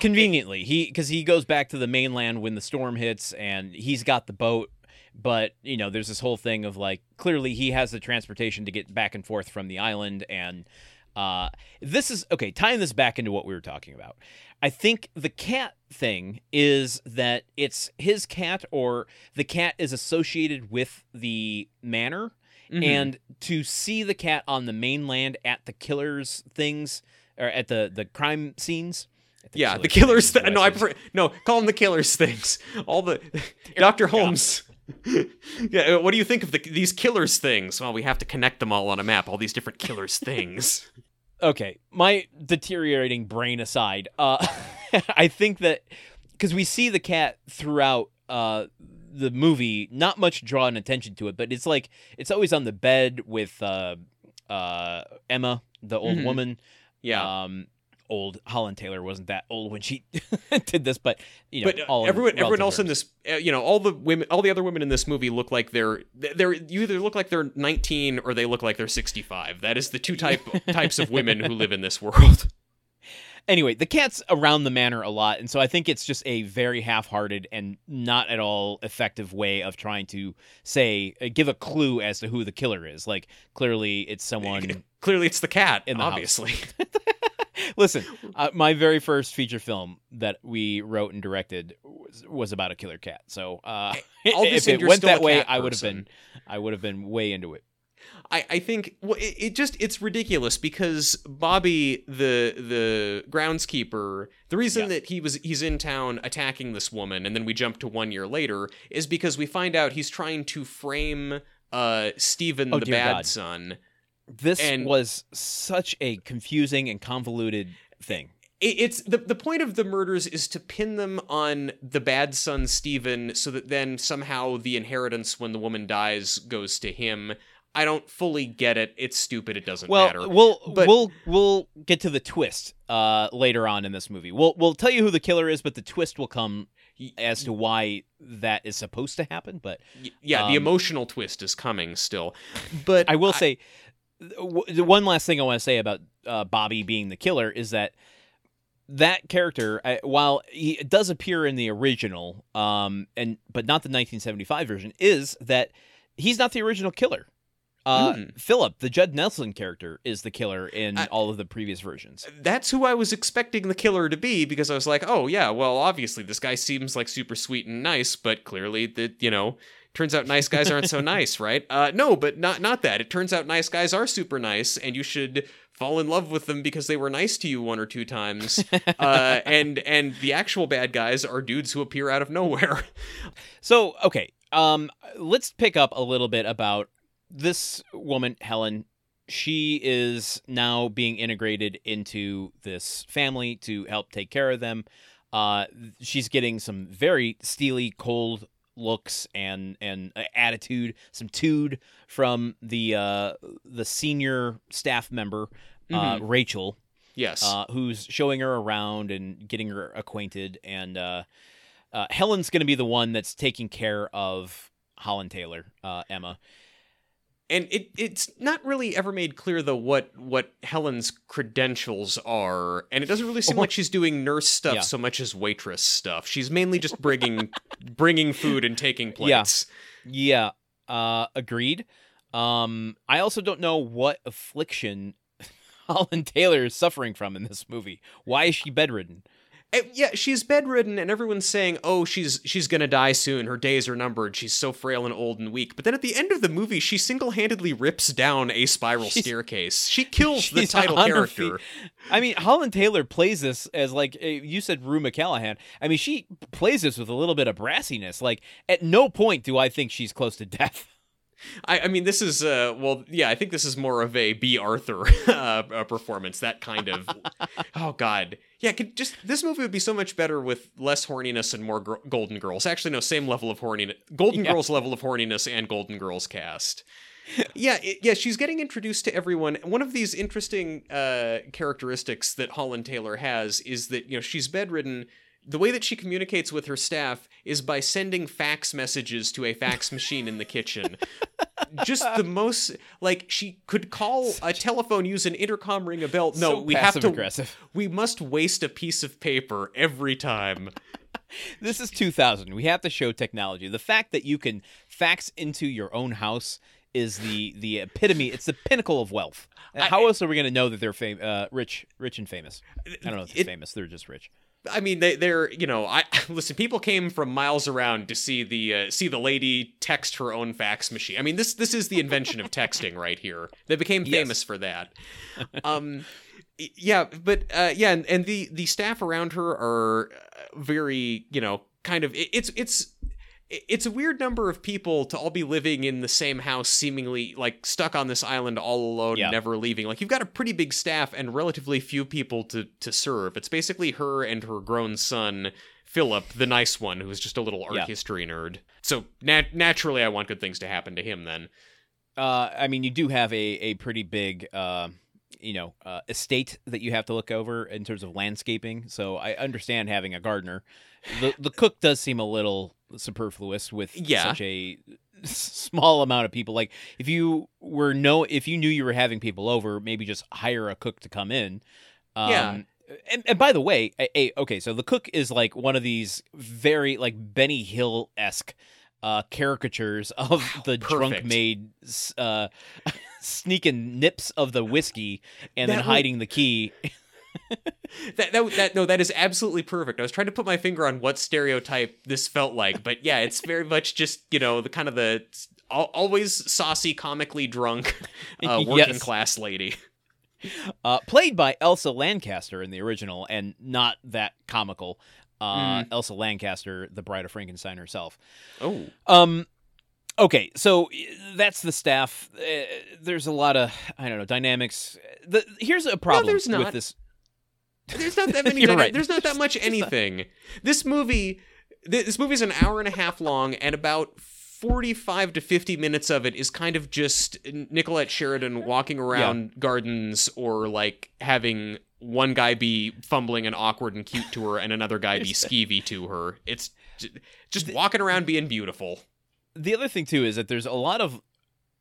conveniently, he because he goes back to the mainland when the storm hits, and he's got the boat. But you know, there's this whole thing of like clearly he has the transportation to get back and forth from the island, and uh, this is okay. Tying this back into what we were talking about, I think the cat thing is that it's his cat or the cat is associated with the manor, mhm. and to see the cat on the mainland at the killer's things or at the the crime scenes. at yeah, the killer's things, Th- no, I prefer no. Call them the killers things. [laughs] All the Doctor Holmes. [laughs] yeah, uh, what do you think of the, these killers things? Well, we have to connect them all on a map. All these different killers [laughs] things. okay, my deteriorating brain aside, uh, I think that because we see the cat throughout uh, the movie, not much drawing attention to it, but it's like it's always on the bed with uh, uh, Emma, the old Mhm. woman. Yeah. Um, old Holland Taylor wasn't that old when she [laughs] did this, but you know, but uh, everyone, everyone else in this, uh, you know, all the women, all the other women in this movie look like they're they're you either look like they're 19 or they look like they're 65. That is the two type [laughs] types of women who live in this world. Anyway, the cat's around the manor a lot, and so I think it's just a very half-hearted and not at all effective way of trying to say uh, give a clue as to who the killer is. Like clearly, it's [laughs] someone. Clearly, it's the cat. In the house. obviously. [laughs] [laughs] Listen, uh, my very first feature film that we wrote and directed was, was about a killer cat. So uh, if it went that way, cat I would have been, I would have been way into it. I, I think well, it, it just it's ridiculous because Bobby the the groundskeeper the reason Yeah. that he was he's in town attacking this woman and then we jump to one year later is because we find out he's trying to frame uh Stephen Oh, the bad God. son. This And- was such a confusing and convoluted thing. It, it's the the point of the murders is to pin them on the bad son Stephen so that then somehow the inheritance when the woman dies goes to him. I don't fully get it. It's stupid. It doesn't Well, matter. we'll But- we'll we'll get to the twist uh, later on in this movie. We'll we'll tell you who the killer is, but the twist will come as to why that is supposed to happen. But yeah, Um, the emotional twist is coming still. But I will say the one last thing I want to say about uh, Bobby being the killer is that that character, I, while he does appear in the original, um, and but not the 1975 version, is that he's not the original killer. Uh, Hmm. Philip, the Judd Nelson character, is the killer in I- all of the previous versions. that's who I was expecting the killer to be because I was like, oh yeah, well obviously this guy seems like super sweet and nice, but clearly that you know turns out nice guys aren't so [laughs] nice, right? Uh, no, but not not that. It turns out nice guys are super nice, and you should fall in love with them because they were nice to you one or two times. [laughs] uh, and and the actual bad guys are dudes who appear out of nowhere. So, okay, um, let's pick up a little bit about this woman, Helen. She is now being integrated into this family to help take care of them. Uh, she's getting some very steely, cold looks and and uh, attitude, some tude from the uh, the senior staff member, uh, Rachel yes. uh, who's showing her around and getting her acquainted. And uh, uh, Helen's going to be the one that's taking care of Holland Taylor, uh, Emma. And it it's not really ever made clear though what what Helen's credentials are, and it doesn't really seem Or- like she's doing nurse stuff Yeah. so much as waitress stuff. She's mainly just bringing [laughs] bringing food and taking Yeah. plates. Yeah, uh, agreed. Um, I also don't know what affliction [laughs] Holland Taylor is suffering from in this movie. Why is she bedridden? Eh, yeah, she's bedridden, and everyone's saying, "Oh, she's she's gonna die soon. Her days are numbered. She's so frail and old and weak." But then at the end of the movie, she single-handedly rips down a spiral She's- staircase. She kills the title character. feet. I mean, Holland Taylor plays this as like uh, you said, Rue McClanahan. I mean, she plays this with a little bit of brassiness. Like, at no point do I think she's close to death. I, I mean, this is uh, well, yeah. I think this is more of a Bea Arthur [laughs] uh, uh, performance. That kind of. oh God, yeah. Could just this movie would be so much better with less horniness and more gr- Golden Girls. Actually, no, same level of horniness. Golden Yeah. Girls level of horniness and Golden Girls cast. yeah, it, yeah. She's getting introduced to everyone. One of these interesting uh, characteristics that Holland Taylor has is that you know she's bedridden. The way that she communicates with her staff is by sending fax messages to a fax [laughs] machine in the kitchen just the [laughs] most like she could call a telephone use an intercom ring a bell no So we have to passive-aggressive. we must waste a piece of paper every time [laughs] This is 2000. We have to show technology. The fact that you can fax into your own house is the the epitome. It's the pinnacle of wealth. How else are we going to know that they're fam- uh, rich, rich and famous? I don't know if they're It- famous. They're just rich. I mean they, they're you know i [laughs] listen people came from miles around to see the uh, see the lady text her own fax machine. I mean this this is the invention of texting right here. They became Yes. famous for that. [laughs] Um yeah but uh yeah and, and the the staff around her are uh, very you know kind of it, it's it's it's a weird number of people to all be living in the same house seemingly like stuck on this island all alone Yeah. never leaving like you've got a pretty big staff and relatively few people to to serve it's basically her and her grown son Philip, the nice one, who's just a little art Yeah. history nerd. So nat- naturally, I want good things to happen to him. Then, Uh, I mean, you do have a a pretty big, uh, you know, uh, estate that you have to look over in terms of landscaping. So I understand having a gardener. The the cook does seem a little superfluous with Yeah. such a small amount of people. Like if you were no, if you knew you were having people over, maybe just hire a cook to come in. Um, Yeah. And, and by the way, a, a- okay, so the cook is like one of these very like Benny Hill esque uh, caricatures of the drunk perfect. maid uh, [laughs] sneaking nips of the whiskey and then That would- hiding the key. [laughs] that, that that no, that is absolutely perfect. I was trying to put my finger on what stereotype this felt like, but yeah, it's very much just you know the kind of the always saucy, comically drunk, [laughs] uh, working Yes. class lady. [laughs] uh, played by Elsa Lanchester in the original, and not that comical. Uh, Elsa Lanchester, the Bride of Frankenstein herself. Oh, Um, okay, so uh, that's the staff. Uh, there's a lot of I don't know dynamics. The, here's a problem there's with not. this. There's not that [laughs] many. You're right. There's not that much anything. This movie, th- this movie's an hour and a half long, and about forty-five to fifty minutes of it is kind of just Nicollette Sheridan walking around gardens or like having one guy be fumbling and awkward and cute to her, and another guy be [laughs] skeevy to her. It's just walking around being beautiful. The other thing too is that there's a lot of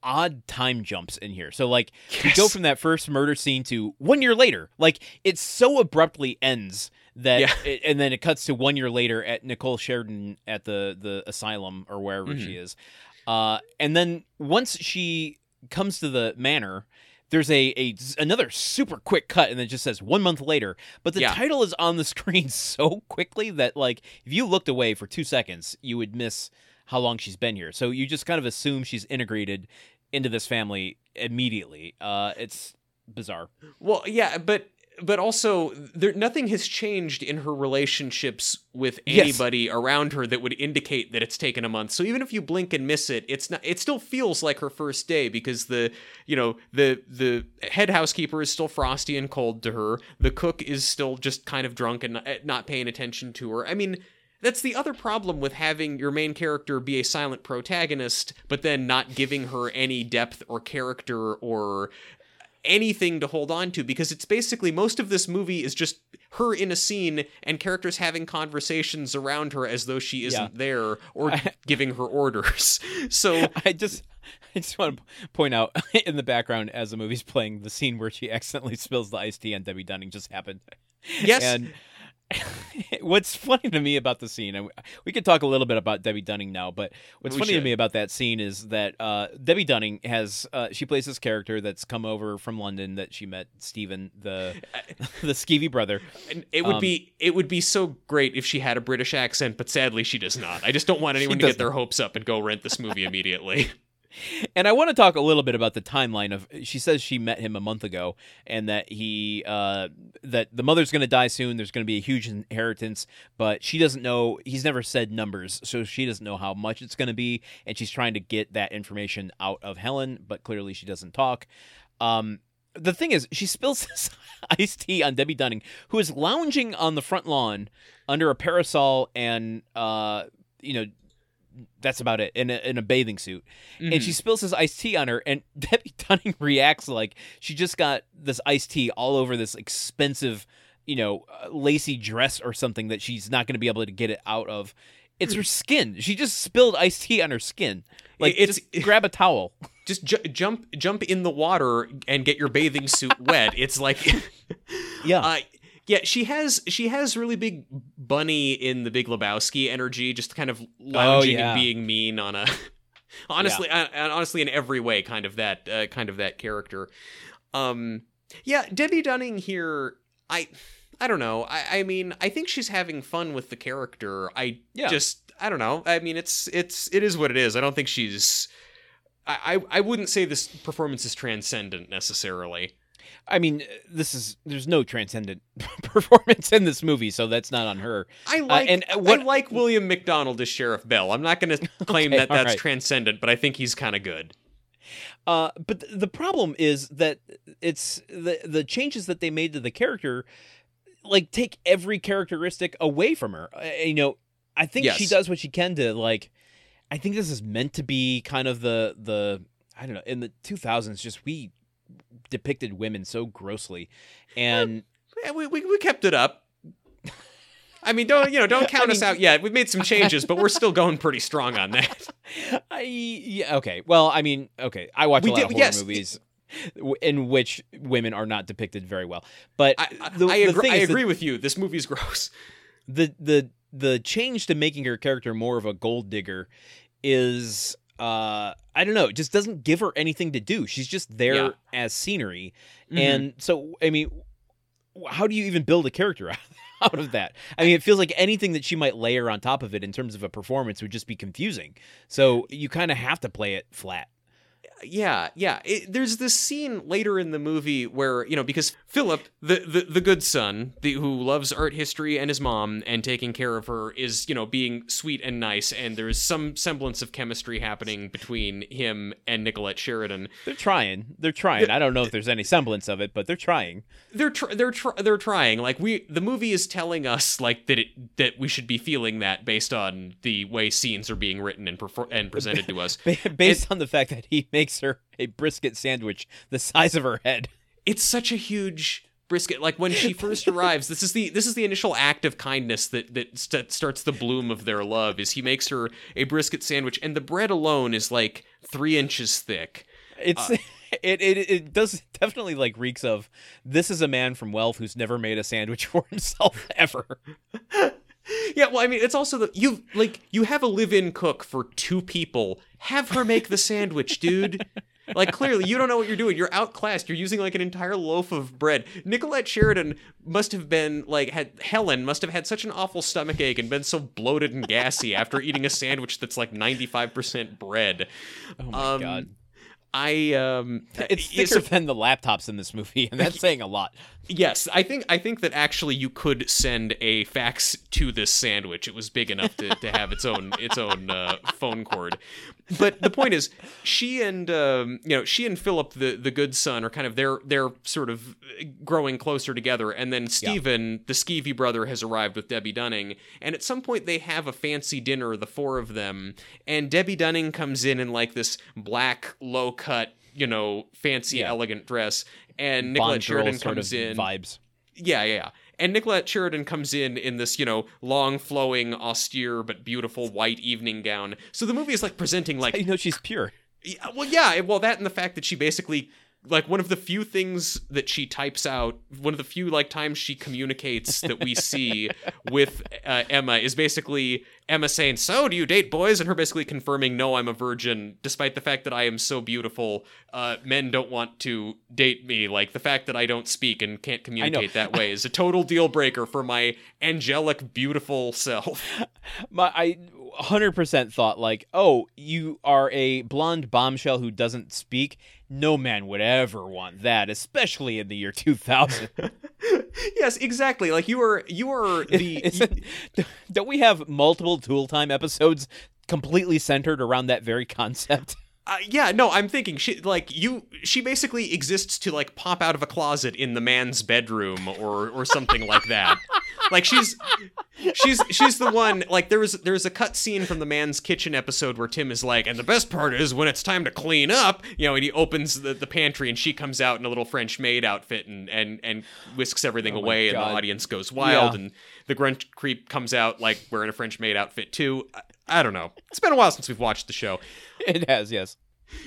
odd time jumps in here. So like you go from that first murder scene to one year later. Like it so abruptly ends that Yeah. it, and then it cuts to one year later at Nicole Sheridan at the the asylum or wherever she Mm-hmm. is. Uh and then once she comes to the manor there's a, a another super quick cut and it just says one month later but the Yeah. title is on the [laughs] screen so quickly that like if you looked away for two seconds you would miss how long she's been here so you just kind of assume she's integrated into this family immediately uh it's bizarre Well, yeah, but but also there nothing has changed in her relationships with Yes. anybody around her that would indicate that it's taken a month. So even if you blink and miss it, it's not it still feels like her first day because the you know, the the head housekeeper is still frosty and cold to her. The cook is still just kind of drunk and not paying attention to her. I mean, that's the other problem with having your main character be a silent protagonist, but then not giving her any depth or character or anything to hold on to because it's basically most of this movie is just her in a scene and characters having conversations around her as though she isn't Yeah. there or [laughs] giving her orders. [laughs] So I just I just want to point out [laughs] in the background as the movie's playing the scene where she accidentally spills the iced tea on Debbie Dunning just happened. yes, And [laughs] what's funny to me about the scene, and we could talk a little bit about Debbie Dunning now, but what's We funny to me about that scene is that uh, Debbie Dunning has uh, she plays this character that's come over from London that she met Stephen the [laughs] [laughs] the skeevy brother. and it would um, be it would be so great if she had a British accent, but sadly she does not. I just don't want anyone to get their hopes up and go rent this movie immediately. And I want to talk a little bit about the timeline of. She says she met him a month ago, and that he uh, that the mother's going to die soon. There's going to be a huge inheritance, but she doesn't know. He's never said numbers, so she doesn't know how much it's going to be, and she's trying to get that information out of Helen, but clearly she doesn't talk. Um, the thing is, she spills [laughs] this iced tea on Debbie Dunning, who is lounging on the front lawn under a parasol and uh, you know. That's about it in a, in a bathing suit. And she spills this iced tea on her and [laughs] debbie dunning reacts like she just got this iced tea all over this expensive you know uh, lacy dress or something that she's not going to be able to get it out of. It's her skin. She just spilled iced tea on her skin. Like It's- just grab a towel. [laughs] Just ju- jump jump in the water and get your bathing suit wet. It's like yeah. [laughs] Uh, yeah, she has she has really big bunny in the Big Lebowski energy, just kind of lounging Oh, yeah. and being mean on a [laughs] honestly uh, and honestly in every way, kind of that uh, kind of that character. Um, yeah, Debbie Dunning here, I I don't know. I I mean, I think she's having fun with the character. I Yeah. just I don't know. I mean, it's it's it is what it is. I don't think she's. I, I I wouldn't say this performance is transcendent necessarily. I mean this is there's no transcendent [laughs] performance in this movie so that's not on her I like and, uh, what- I like William McDonald as Sheriff Bell. I'm not going [laughs] to claim Okay, that that's alright. transcendent, but I think he's kind of good. Uh, but the problem is that it's the the changes that they made to the character like take every characteristic away from her. Uh, you know, I think she does what she can to like. I think this is meant to be kind of the the I don't know in the 2000s. Just we depicted women so grossly, and we, we we kept it up. [laughs] I mean, don't you know? Don't count us mean- out yet. We've made some changes, but we're still going pretty strong on that. [laughs] I yeah okay. Well, I mean, okay. I watch We a lot did- of horror yes. movies in which women are not depicted very well, but I, I, the, I the agree. thing I agree with you. This movie's gross. the the the change to making her character more of a gold digger is uh I don't know, it just doesn't give her anything to do. She's just there Yeah. as scenery. Mhm. And so I mean how do you even build a character out [laughs] out of that? I mean, it feels like anything that she might layer on top of it in terms of a performance would just be confusing. So you kind of have to play it flat. Yeah, yeah. It, there's this scene later in the movie where you know because Philip, the, the the good son, the who loves art history and his mom and taking care of her, is you know being sweet and nice, and there's some semblance of chemistry happening between him and Nicollette Sheridan. They're trying. They're trying. I don't know if there's any semblance of it, but they're trying. They're tr- they're tr- they're trying. Like we, the movie is telling us like that it that we should be feeling that based on the way scenes are being written and perfor- and presented to us. [laughs] Ba- Based on the fact that he makes her a brisket sandwich the size of her head. it's such a huge brisket like when she first arrives this is the this is the initial act of kindness that that st- starts the bloom of their love is he makes her a brisket sandwich and the bread alone is like three inches thick It's Uh, [laughs] it, it it does definitely like reeks of this is a man from wealth who's never made a sandwich [laughs] for himself ever. [laughs] yeah well i mean it's also the you like you have a live-in cook for two people. Have her make the sandwich dude. Like clearly you don't know what you're doing. You're outclassed. You're using like an entire loaf of bread. Nicollette sheridan must have been like had helen must have had such an awful stomach ache and been so bloated and gassy after eating a sandwich that's like 95% bread. Oh my Um, god. I um [laughs] It's thicker so- than the laptops in this movie, and that's [laughs] saying a lot. Yes, I think I think that actually you could send a fax to this sandwich. It was big enough to, to have its own its own uh, phone cord. But the point is, she and um, you know she and Philip, the the good son, are kind of they're they're sort of growing closer together. And then Stephen, the skeevy brother, has arrived with Debbie Dunning. And at some point they have a fancy dinner, the four of them. And Debbie Dunning comes in in like this black low cut. You know, fancy, Yeah. elegant dress, and Nicollette Bond girl Sheridan sort comes of in. vibes. Yeah, yeah, yeah. And Nicollette Sheridan comes in in this, you know, long, flowing, austere but beautiful white evening gown. So the movie is like presenting like. [laughs] You know she's pure. yeah, well, yeah, well, that and the fact that she basically like one of the few things that she types out, one of the few like times she communicates that we [laughs] see with uh, Emma is basically Emma saying, "So, do you date boys?" and her basically confirming, "No, I'm a virgin," despite the fact that I am so beautiful. Uh, men don't want to date me. Like the fact that I don't speak and can't communicate that way is a total deal breaker for my angelic, beautiful self. [laughs] My I 100% thought like, "Oh, you are a blonde bombshell who doesn't speak." No man would ever want that, especially in the year 2000. [laughs] yes, exactly. Like you are, you are [laughs] the. Isn't- don't we have multiple Tool Time episodes completely centered around that very concept? Uh, yeah, no, I'm thinking she like you. She basically exists to like pop out of a closet in the man's bedroom or or something like that. Like she's she's she's the one. Like there was there was a cut scene from the man's kitchen episode where Tim is like, and the best part is when it's time to clean up, you know, and he opens the, the pantry and she comes out in a little French maid outfit and and and whisks everything Oh away, and the audience goes wild, Yeah. and the grunt creep comes out like wearing a French maid outfit too. I, don't know. It's been a while since we've watched the show. It has, yes.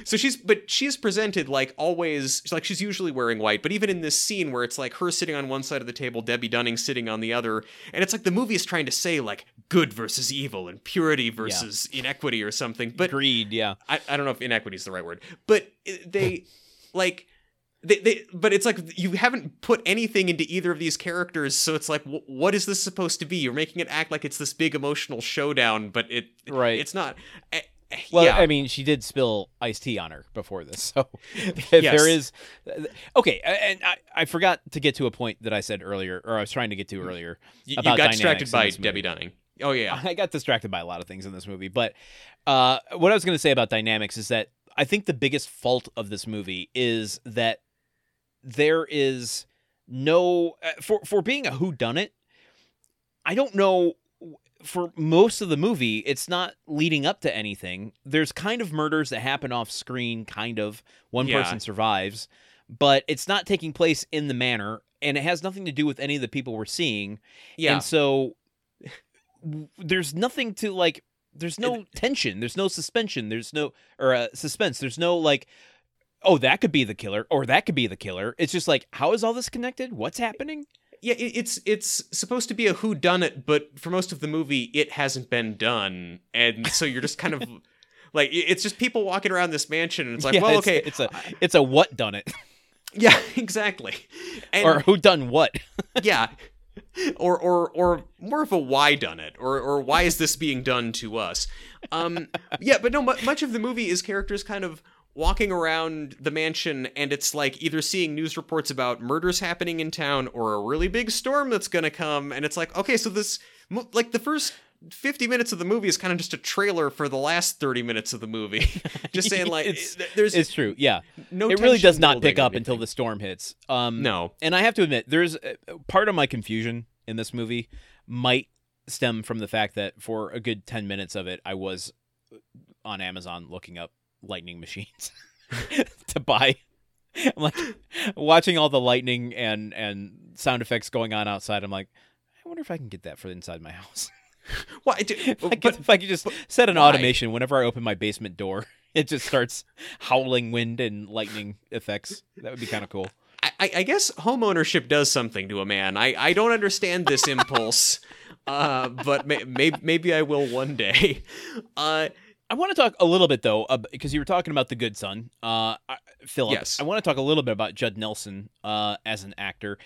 So she's, but she's presented like always, like she's usually wearing white. But even in this scene where it's like her sitting on one side of the table, Debbie Dunning sitting on the other, and it's like the movie is trying to say like good versus evil and purity versus inequity or something. But Greed, yeah. I, I don't know if inequity is the right word, but they like. They, they, but it's like you haven't put anything into either of these characters, so it's like, wh- what is this supposed to be? You're making it act like it's this big emotional showdown, but it, Right. it's not. Eh, eh, Well, yeah. I mean, she did spill iced tea on her before this, so [laughs] there is. Okay, and I, I forgot to get to a point that I said earlier, or I was trying to get to earlier. You, you got distracted by. Debbie Dunning. Oh yeah. [laughs] I got distracted by a lot of things in this movie, but uh, what I was going to say about dynamics is that I think the biggest fault of this movie is that there is no uh, for for being a who done it. I don't know for most of the movie it's not leading up to anything. There's kind of murders that happen off screen kind of. One Yeah. person survives, but it's not taking place in the manor and it has nothing to do with any of the people we're seeing. Yeah. And so there's nothing to like there's no tension, there's no suspension, there's no or uh, suspense. There's no like oh that could be the killer or that could be the killer. It's just like how is all this connected? What's happening? yeah, it's it's supposed to be a who done it, but for most of the movie it hasn't been done. And so you're just kind of [laughs] like it's just people walking around this mansion and it's like, Yeah, well, it's, okay. it's a it's a what done it [laughs] yeah, exactly. And or who done what? [laughs] yeah. Or or or more of a why done it or or why is this being done to us? Um yeah, but no mu- much of the movie is characters kind of walking around the mansion and it's like either seeing news reports about murders happening in town or a really big storm that's going to come and it's like okay, so this like the first 50 minutes of the movie is kind of just a trailer for the last 30 minutes of the movie. [laughs] just saying like It's- there's It's true. Yeah. no it really does not pick up until the storm hits. Um No. And I have to admit, there's uh, part of my confusion in this movie might stem from the fact that for a good 10 minutes of it, I was on Amazon looking up lightning machines [laughs] to buy. I'm like watching all the lightning and and sound effects going on outside. I'm like, I wonder if I can get that for inside my house. [laughs] Why do- if, I could, but if I could just set an why? automation whenever I open my basement door, [laughs] it just starts howling wind and lightning effects. That would be kind of cool. I, I- I guess home ownership does something to a man. I, I don't understand this impulse, uh, but may, may, maybe I will one day. Uh, I want to talk a little bit though, because you were talking about the good son, uh, Philip. Yes. I want to talk a little bit about Judd Nelson uh, as an actor.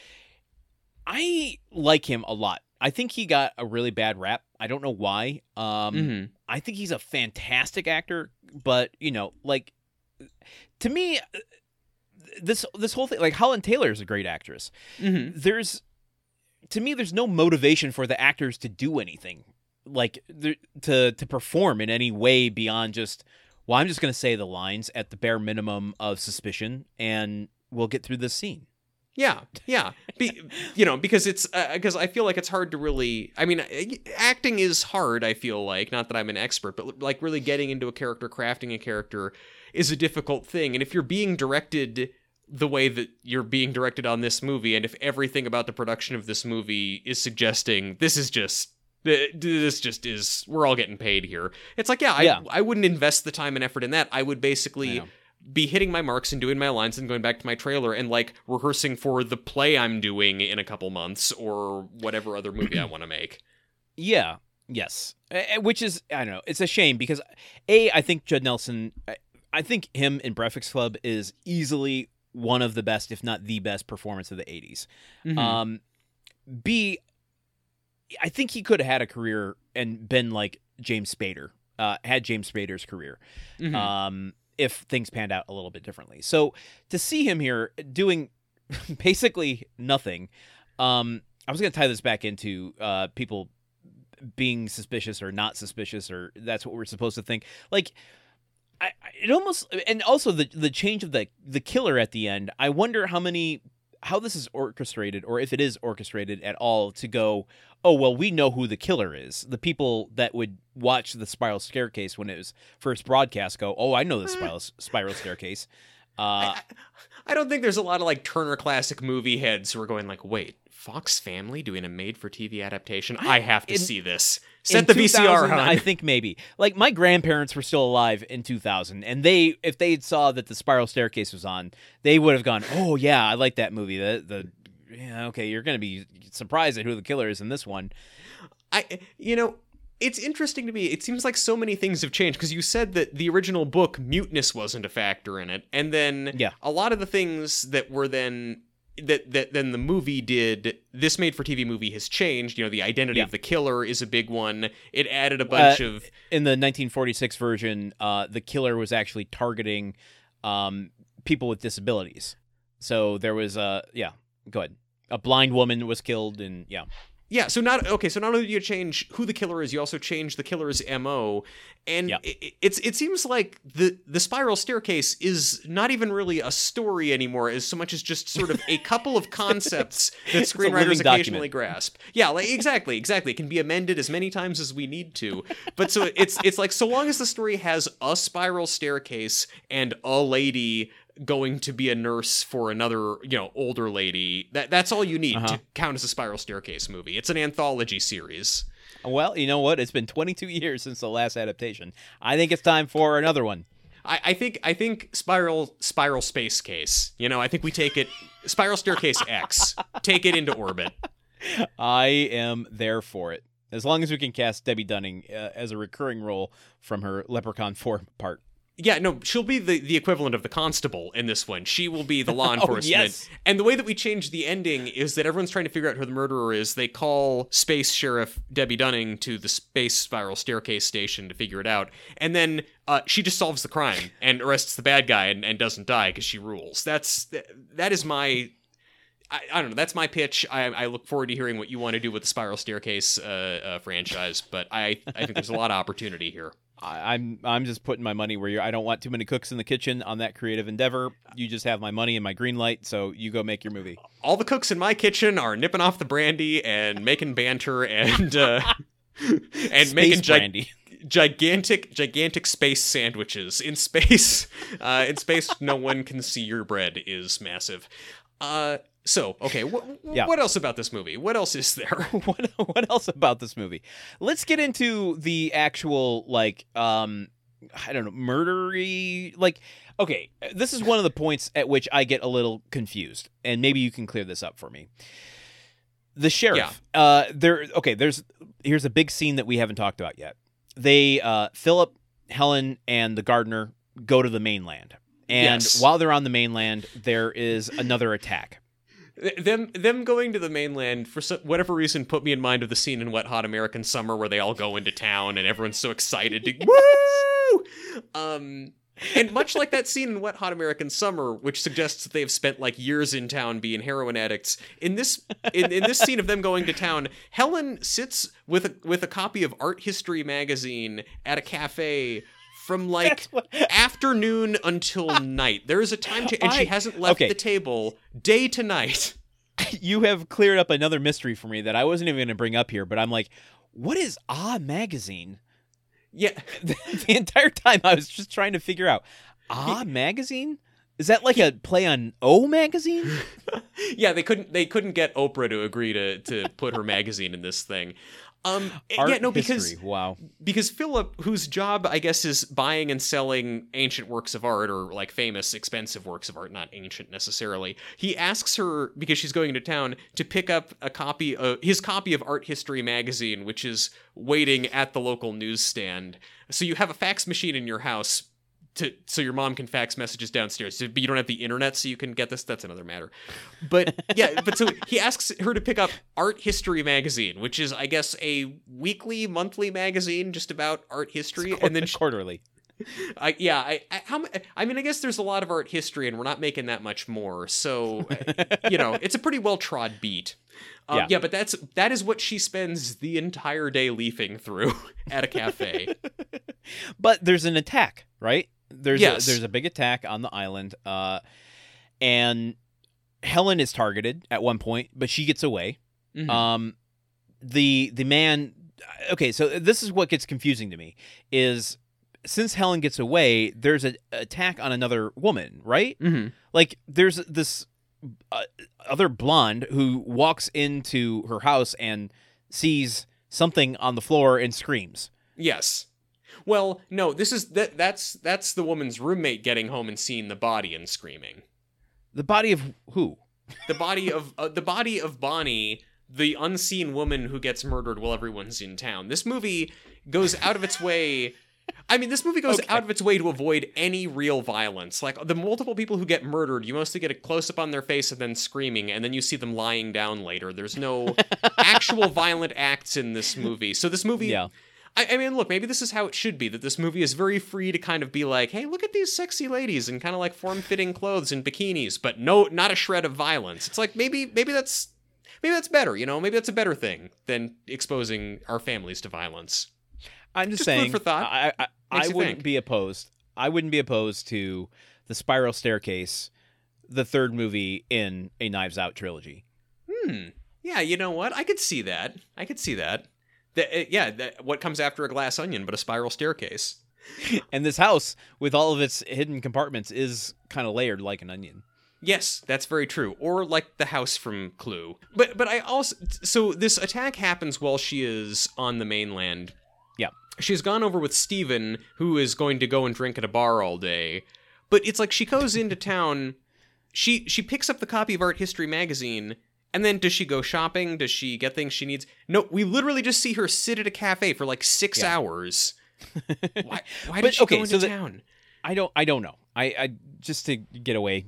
I like him a lot. I think he got a really bad rap. I don't know why. Um, mhm. I think he's a fantastic actor, but you know, like to me, uh, this this whole thing, like Holland Taylor is a great actress. Mhm. There's to me, there's no motivation for the actors to do anything, like there- to to perform in any way beyond just. Well, I'm just going to say the lines at the bare minimum of suspicion, and we'll get through this scene. Yeah, yeah. Be, you know, because it's because I feel like it's hard to really. I mean, uh, acting is hard. I feel like not that I'm an expert, but like really getting into a character, crafting a character, is a difficult thing. And if you're being directed the way that you're being directed on this movie, and if everything about the production of this movie is suggesting this is just. Th- This just is. We're all getting paid here. It's like, yeah, I, Yeah. I wouldn't invest the time and effort in that. I would basically be hitting my marks and doing my lines and going back to my trailer and like rehearsing for the play I'm doing in a couple months or whatever other movie I want to make. Yeah. Yes. Which is I don't know. It's a shame because a I think Judd Nelson. I- think him in Breakfast Club is easily one of the best, if not the best, performance of the '80s. Mhm. Um, B, I think he could have had a career and been like James Spader. Uh, had James Spader's career. Mhm. Um, if things panned out a little bit differently. So to see him here doing [laughs] basically nothing, um, I was going to tie this back into uh, people being suspicious or not suspicious, or that's what we're supposed to think. Like, I- it almost, and also the the change of the the killer at the end. I wonder how many, how this is orchestrated, or if it is orchestrated at all, to go. Oh well, we know who the killer is. The people that would watch the Spiral Staircase when it was first broadcast go, "Oh, I know the Spiral Spiral Staircase." [laughs] Uh, I, I don't think there's a lot of like Turner Classic movie heads who are going like, wait, Fox Family doing a made-for-TV adaptation? I have to in- see this. Set the VCR 2000, on. I think maybe. Like my grandparents were still alive in 2000, and they, if they saw that the Spiral Staircase was on, they would have gone, "Oh yeah, I like that movie." The the yeah, okay, you're gonna be surprised at who the killer is in this one. I you know it's interesting to me. It seems like so many things have changed because you said that the original book muteness wasn't a factor in it, and then Yeah. a lot of the things that were then that that then the movie did. This made for TV movie has changed. You know, the identity Yeah. of the killer is a big one. It added a bunch Uh, of In the 1946 version, uh, the killer was actually targeting um, people with disabilities. So there was a yeah, go ahead. A blind woman was killed, and yeah, Yeah, so not okay. So not only do you change who the killer is, you also change the killer's mo, and Yep. it, it's it seems like the the spiral staircase is not even really a story anymore, as so much as just sort of a [laughs] couple of concepts that screenwriters document. occasionally grasp. Yeah, like exactly, exactly. It can be amended as many times as we need to, but so it's it's like so long as the story has a spiral staircase and a lady going to be a nurse for another, you know, older lady. That that's all you need Uh-huh. to count as a spiral staircase movie. It's an anthology series. Well, you know what? It's been 22 years since the last adaptation. I think it's time for another one. I, I think I think spiral spiral space case. You know, I think we take it [laughs] spiral staircase X. Take it into orbit. I am there for it. As long as we can cast Debbie Dunning uh, as a recurring role from her Leprechaun 4 part. Yeah, no, she'll be the, the equivalent of the constable in this one. She will be the [laughs] law enforcement. oh, yes. And the way that we change the ending is that everyone's trying to figure out who the murderer is. They call Space Sheriff Debbie Dunning to the Space Spiral Staircase Station to figure it out. And then uh, she just solves the crime and arrests the bad guy and, and doesn't die because she rules. That's that is my I, I don't know. That's my pitch. I, I look forward to hearing what you want to do with the Spiral Staircase uh, uh, franchise, but I, I think there's a lot of opportunity here. I, I'm I'm just putting my money where you're. I don't want too many cooks in the kitchen on that creative endeavor. You just have my money and my green light, so you go make your movie. all the cooks in my kitchen are nipping off the brandy and making banter and uh, [laughs] and making gi- brandy. gigantic gigantic space sandwiches in space. [laughs] Uh, in space, no one can see your bread is massive. Uh, so okay, wh- Yeah. what else about this movie? What else is there? [laughs] what what else about this movie? Let's get into the actual like um I don't know, murdery like okay, this is one of the points at which I get a little confused and maybe you can clear this up for me. The sheriff uh there okay, there's here's a big scene that we haven't talked about yet. They uh Philip, Helen and the gardener go to the mainland. And Yes. while they're on the mainland, there is another attack. Them them going to the mainland for so, whatever reason put me in mind of the scene in Wet Hot American Summer where they all go into town and everyone's so excited to [laughs] woo. Um, and much like that scene in Wet Hot American Summer, which suggests that they've spent like years in town being heroin addicts, in this in, in this scene of them going to town, Helen sits with a with a copy of Art History magazine at a cafe from [laughs] like what- [laughs] afternoon until night. There is a time to, and she hasn't left okay. the table day to night. [laughs] you have cleared up another mystery for me that I wasn't even going to bring up here, but I'm like, what is Ah Magazine? Yeah, the, the entire time I was just trying to figure out Ah Magazine? Is that like a play on O Magazine? yeah, they couldn't they couldn't get Oprah to agree to to put her magazine in this thing. Um, Art yeah, no, because history. wow. because Philip, whose job I guess is buying and selling ancient works of art or like famous expensive works of art, not ancient necessarily. He asks her because she's going into town to pick up a copy of his copy of Art History magazine, which is waiting at the local newsstand. So you have a fax machine in your house. To, so your mom can fax messages downstairs, but you don't have the internet, so you can get this. That's another matter. But yeah, but so he asks her to pick up Art History magazine, which is, I guess, a weekly, monthly magazine just about art history. and then, she, quarterly. I, yeah, I, I, how, I mean, I guess there's a lot of art history, and we're not making that much more. So, you know, it's a pretty well trod beat. Um, Yeah. yeah, but that's that is what she spends the entire day leafing through [laughs] at a cafe. [laughs] But there's an attack, right? There's Yes. a, there's a big attack on the island, uh, and Helen is targeted at one point, but she gets away. Mhm. Um, the the man. Okay, so this is what gets confusing to me is since Helen gets away, there's an attack on another woman, right? Mhm. Like there's this uh, other blonde who walks into her house and sees something on the floor and screams. Yes. Well, no, this is that that's that's the woman's roommate getting home and seeing the body and screaming. The body of who? The body of uh, the body of Bonnie, the unseen woman who gets murdered while everyone's in town. This movie goes out of its way I mean, this movie goes Okay. out of its way to avoid any real violence. Like the multiple people who get murdered, you mostly get a close up on their face and then screaming, and then you see them lying down later. There's no [laughs] actual violent acts in this movie. So this movie Yeah. I, I mean, look, maybe this is how it should be. That this movie is very free to kind of be like, "Hey, look at these sexy ladies in kind of like form-fitting clothes and bikinis," but no, not a shred of violence. It's like maybe, maybe that's maybe that's better. You know, maybe that's a better thing than exposing our families to violence. I'm just, Just saying. for thought. I I, I wouldn't think. be opposed. I wouldn't be opposed to the Spiral Staircase, the third movie in a Knives Out trilogy. Hmm. Yeah, you know what? I could see that. I could see that. Uh, yeah, that, what comes after a glass onion but a spiral staircase? [laughs] And this house, with all of its hidden compartments, is kind of layered like an onion. Yes, that's very true. Or like the house from Clue. But but I also so this attack happens while she is on the mainland. Yeah. She's gone over with Stephen, who is going to go and drink at a bar all day. But it's like she goes into [laughs] town, she she picks up the copy of Art History magazine, and then does she go shopping? Does she get things she needs? No, we literally just see her sit at a cafe for like six Yeah. hours. [laughs] why why did she okay, go into so the- town? I don't. I don't know. I, I just to get away,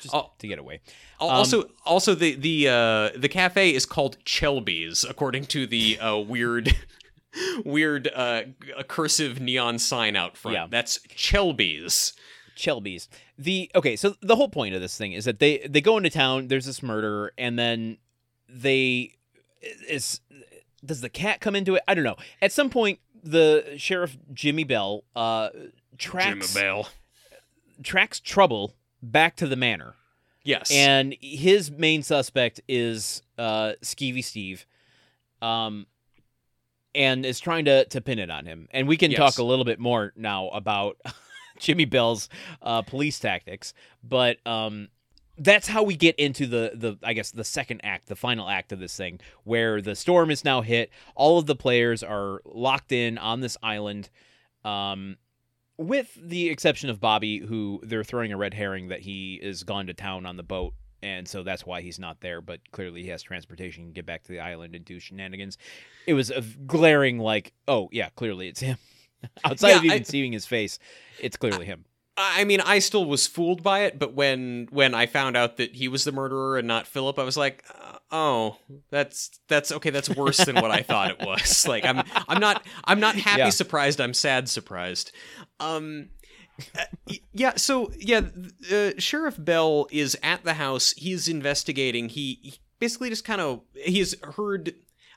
just to get away. Um, Also, also the the uh, the cafe is called Chelby's, according to the uh, weird, [laughs] weird uh, cursive neon sign out front. Yeah. That's Chelby's. Shelby's. The okay, so the whole point of this thing is that they they go into town. There's this murder, and then they is does the cat come into it? I don't know. At some point, the sheriff Jimmy Bell uh tracks Jimmy Bell. tracks trouble back to the manor, Yes. and his main suspect is uh Skeevy Steve, um, and is trying to to pin it on him. And we can Yes. talk a little bit more now about [laughs] Jimmy Bell's uh, police tactics, but um, that's how we get into the the I guess the second act, the final act of this thing, where the storm is now hit. All of the players are locked in on this island. Um, with the exception of Bobby, who they're throwing a red herring that he is gone to town on the boat, and so that's why he's not there. But clearly, he has transportation, to get back to the island and do shenanigans. It was a glaring, like, oh yeah, clearly it's him. [laughs] Outside Yeah, of even I- seeing his face, it's clearly him. I mean, I still was fooled by it, but when when I found out that he was the murderer and not Philip, I was like, uh, "Oh, that's that's okay. That's worse than what I thought it was." [laughs] Like, I'm I'm not I'm not happy Yeah. surprised. I'm sad surprised. Um, uh, yeah. So yeah, uh, Sheriff Bell is at the house. He's investigating. He, he basically just kind of he's heard.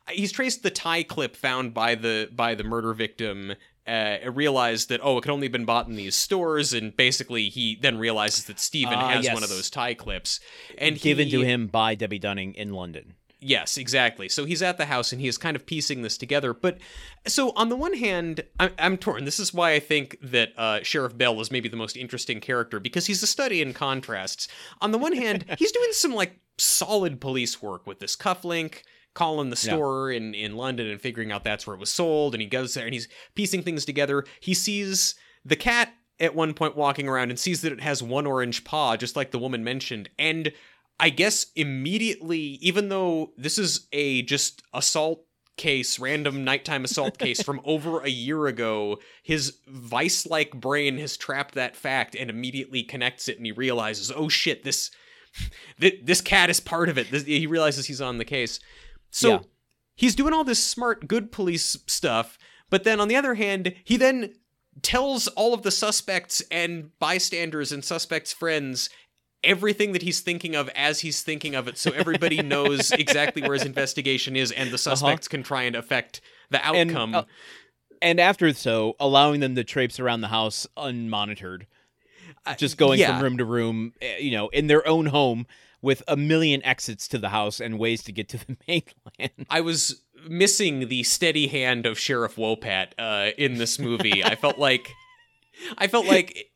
He's traced the tie clip found by the by the murder victim uh, realized that oh it could only have been bought in these stores and basically he then realizes that Stephen Ah, has yes. one of those tie clips and Given he, to him by Debbie Dunning in London. Yes, exactly. So he's at the house and he is kind of piecing this together. But so on the one hand, I'm, I'm torn. This is why I think that uh, Sheriff Bell is maybe the most interesting character because he's a study in contrasts. On the one hand, [laughs] he's doing some like solid police work with this cufflink. Calling the Yeah. store in, in London and figuring out that's where it was sold, and he goes there and he's piecing things together. He sees the cat at one point walking around and sees that it has one orange paw, just like the woman mentioned, and I guess immediately, even though this is a just assault case, random nighttime assault [laughs] case from over a year ago, his vice like brain has trapped that fact and immediately connects it and he realizes, oh shit, this [laughs] th- this cat is part of it. He realizes he's on the case. So Yeah. he's doing all this smart, good police stuff, but then on the other hand, he then tells all of the suspects and bystanders and suspects' friends everything that he's thinking of as he's thinking of it so everybody [laughs] knows exactly where his investigation is and the suspects can try and affect the Uh-huh. And, outcome. uh, And after so, allowing them to traipse around the house unmonitored, just going yeah. from room to room, eh, you know, in their own home with a million exits to the house and ways to get to the [laughs] mainland. I was missing the steady hand of Sheriff Wopat uh, in this movie. I felt like I felt like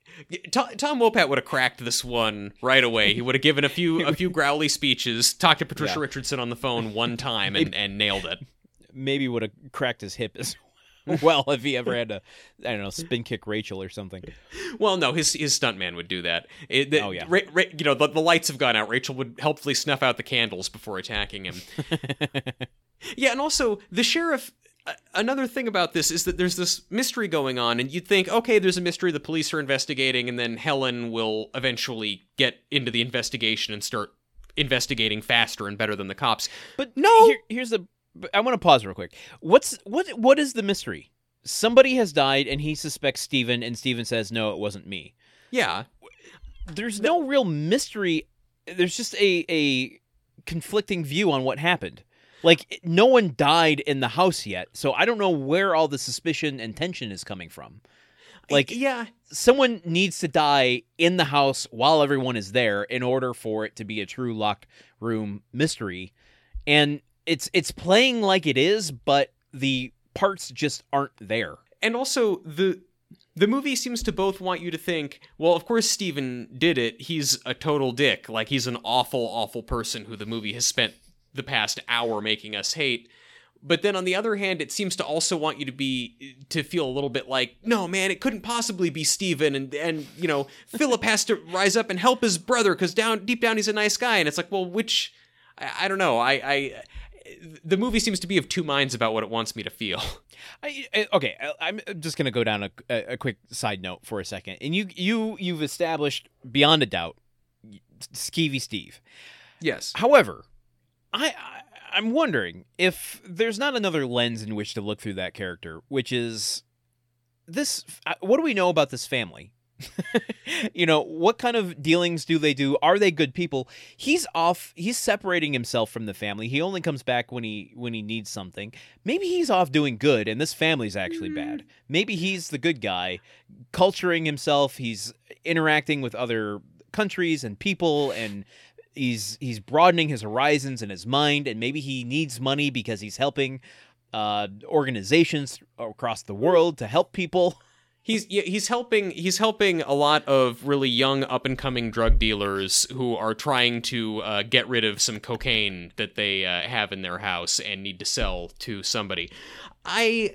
Tom, Tom Wopat would have cracked this one right away. He would have given a few a few growly speeches, talked to Patricia Yeah. Richardson on the phone one time, and, and nailed it. Maybe would have cracked his hip as [laughs] well if he ever had to, I don't know, spin kick Rachel or something. Well, no, his his stuntman would do that. It- the- Oh, yeah. Ra- Ra- you know the, the lights have gone out. Rachel would helpfully snuff out the candles before attacking him. [laughs] yeah, and also the sheriff. Uh, another thing about this is that there's this mystery going on, and you'd think, okay, there's a mystery the police are investigating, and then Helen will eventually get into the investigation and start investigating faster and better than the cops. But No! here, here's the. But I want to pause real quick. What's what? What is the mystery? Somebody has died, and he suspects Stephen, and Stephen says, "No, it wasn't me." Yeah, There's no real mystery. There's just a a conflicting view on what happened. Like no one died in the house yet, so I don't know where all the suspicion and tension is coming from. Like yeah, someone needs to die in the house while everyone is there in order for it to be a true locked room mystery. And it's it's playing like it is, but the parts just aren't there. and also the the movie seems to both want you to think, well, of course Stephen did it. He's a total dick. Like he's an awful, awful person who the movie has spent the past hour making us hate. But then on the other hand, it seems to also want you to be to feel a little bit like, no, man, it couldn't possibly be Stephen and and you know, [laughs] Philip has to rise up and help his brother because down deep down he's a nice guy. And it's like, well, which I, I don't know. I, I the movie seems to be of two minds about what it wants me to feel. [laughs] I, I- okay, I- I'm just gonna go down a, a, a quick side note for a second, and you you you've established beyond a doubt, Skeevy Steve. Yes. However, I, I I'm wondering if there's not another lens in which to look through that character, which is this. uh, What do we know about this family? [laughs] you know, what kind of dealings do they do? Are they good people? He's off. He's separating himself from the family. He only comes back when he when he needs something. Maybe he's off doing good, and this family's actually bad. Maybe he's the good guy, culturing himself. He's interacting with other countries and people, and he's he's broadening his horizons and his mind. And maybe he needs money because he's helping uh, organizations across the world to help people. [laughs] He's yeah, he's helping he's helping a lot of really young up and coming drug dealers who are trying to uh, get rid of some cocaine that they uh, have in their house and need to sell to somebody. I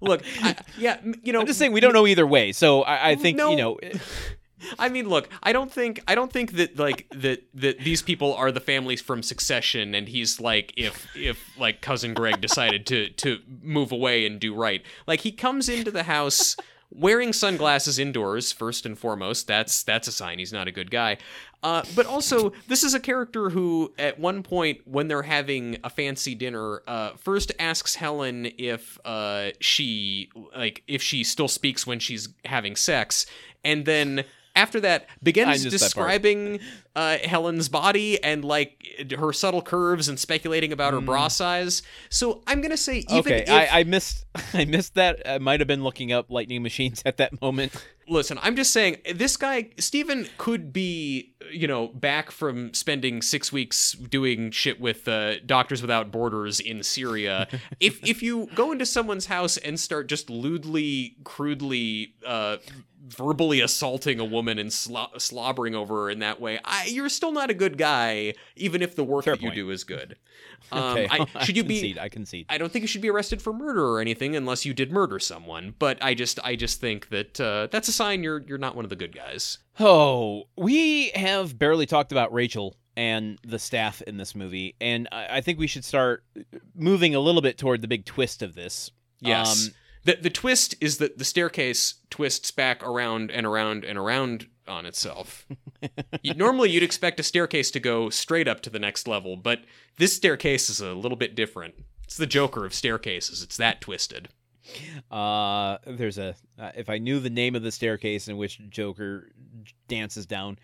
look, I, yeah, you know, I'm just saying we don't know either way. So I, I think No. you know. [laughs] I mean, look, I don't think I don't think that like that that these people are the families from Succession, and he's like if if like cousin Greg decided to to move away and do right, like he comes into the house wearing sunglasses indoors first and foremost. That's that's a sign he's not a good guy. Uh, but also, this is a character who, at one point, when they're having a fancy dinner, uh, first asks Helen if uh, she like if she still speaks when she's having sex, and then after that begins describing uh, Helen's body and like her subtle curves and speculating about her bra size. So I'm gonna say even okay, if I, I missed [laughs] I missed that. I might have been looking up lightning machines at that moment. listen, I'm just saying this guy Stephen could be, you know, back from spending six weeks doing shit with uh, Doctors Without Borders in Syria. [laughs] if if you go into someone's house and start just lewdly, crudely, uh, verbally assaulting a woman and slo- slobbering over her in that way, I, you're still not a good guy, even if the work Fair that you do is good. [laughs] Um, Okay, I, should you be? concede, I concede. I don't think you should be arrested for murder or anything unless you did murder someone. But I just, I just think that uh, that's a sign you're you're not one of the good guys. Oh, we have barely talked about Rachel and the staff in this movie, and I, I think we should start moving a little bit toward the big twist of this. Yes. Um, the the twist is that the staircase twists back around and around and around on itself. [laughs] Normally, you'd expect a staircase to go straight up to the next level, but this staircase is a little bit different. It's the Joker of staircases. It's that twisted. Uh, there's a. Uh, if I knew the name of the staircase in which Joker dances down,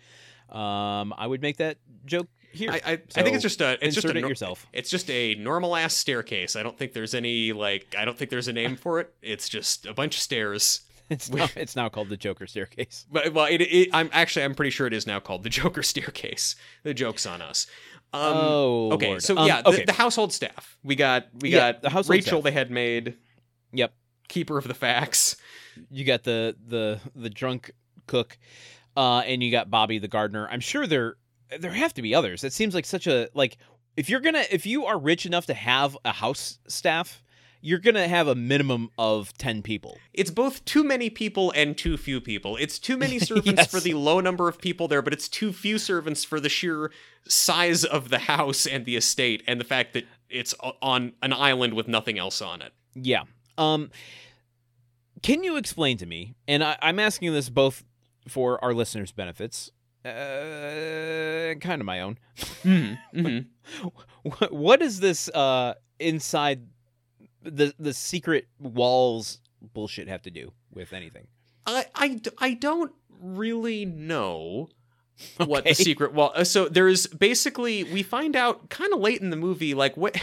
um, I would make that joke here. I, I, I think it's just a it's just a it yourself. It's just a normal ass staircase. I don't think there's any like I don't think there's a name for it. It's just a bunch of stairs. [laughs] It's now, it's now called the Joker staircase. But well, it, it, I'm actually I'm pretty sure it is now called the Joker [laughs] staircase. The joke's on us. Um, Oh, okay. Lord. So Um, yeah, the, okay. the household staff. We got we Yeah, got the household Rachel, staff. the head maid, Yep. keeper of the facts. You got the the the drunk cook, uh, and you got Bobby the gardener. I'm sure there there have to be others. It seems like such a like if you're gonna if you are rich enough to have a house staff, you're gonna have a minimum of ten people. It's both too many people and too few people. It's too many [laughs] servants Yes. for the low number of people there, but it's too few servants for the sheer size of the house and the estate and the fact that it's on an island with nothing else on it. Yeah. Um. Can you explain to me? And I, I'm asking this both for our listeners' benefits, uh, kind of my own. [laughs] Mhm. What, what is this uh inside the the secret walls bullshit have to do with anything? I I, I don't really know. what the secret wall. uh, So there's basically we find out kind of late in the movie, like what.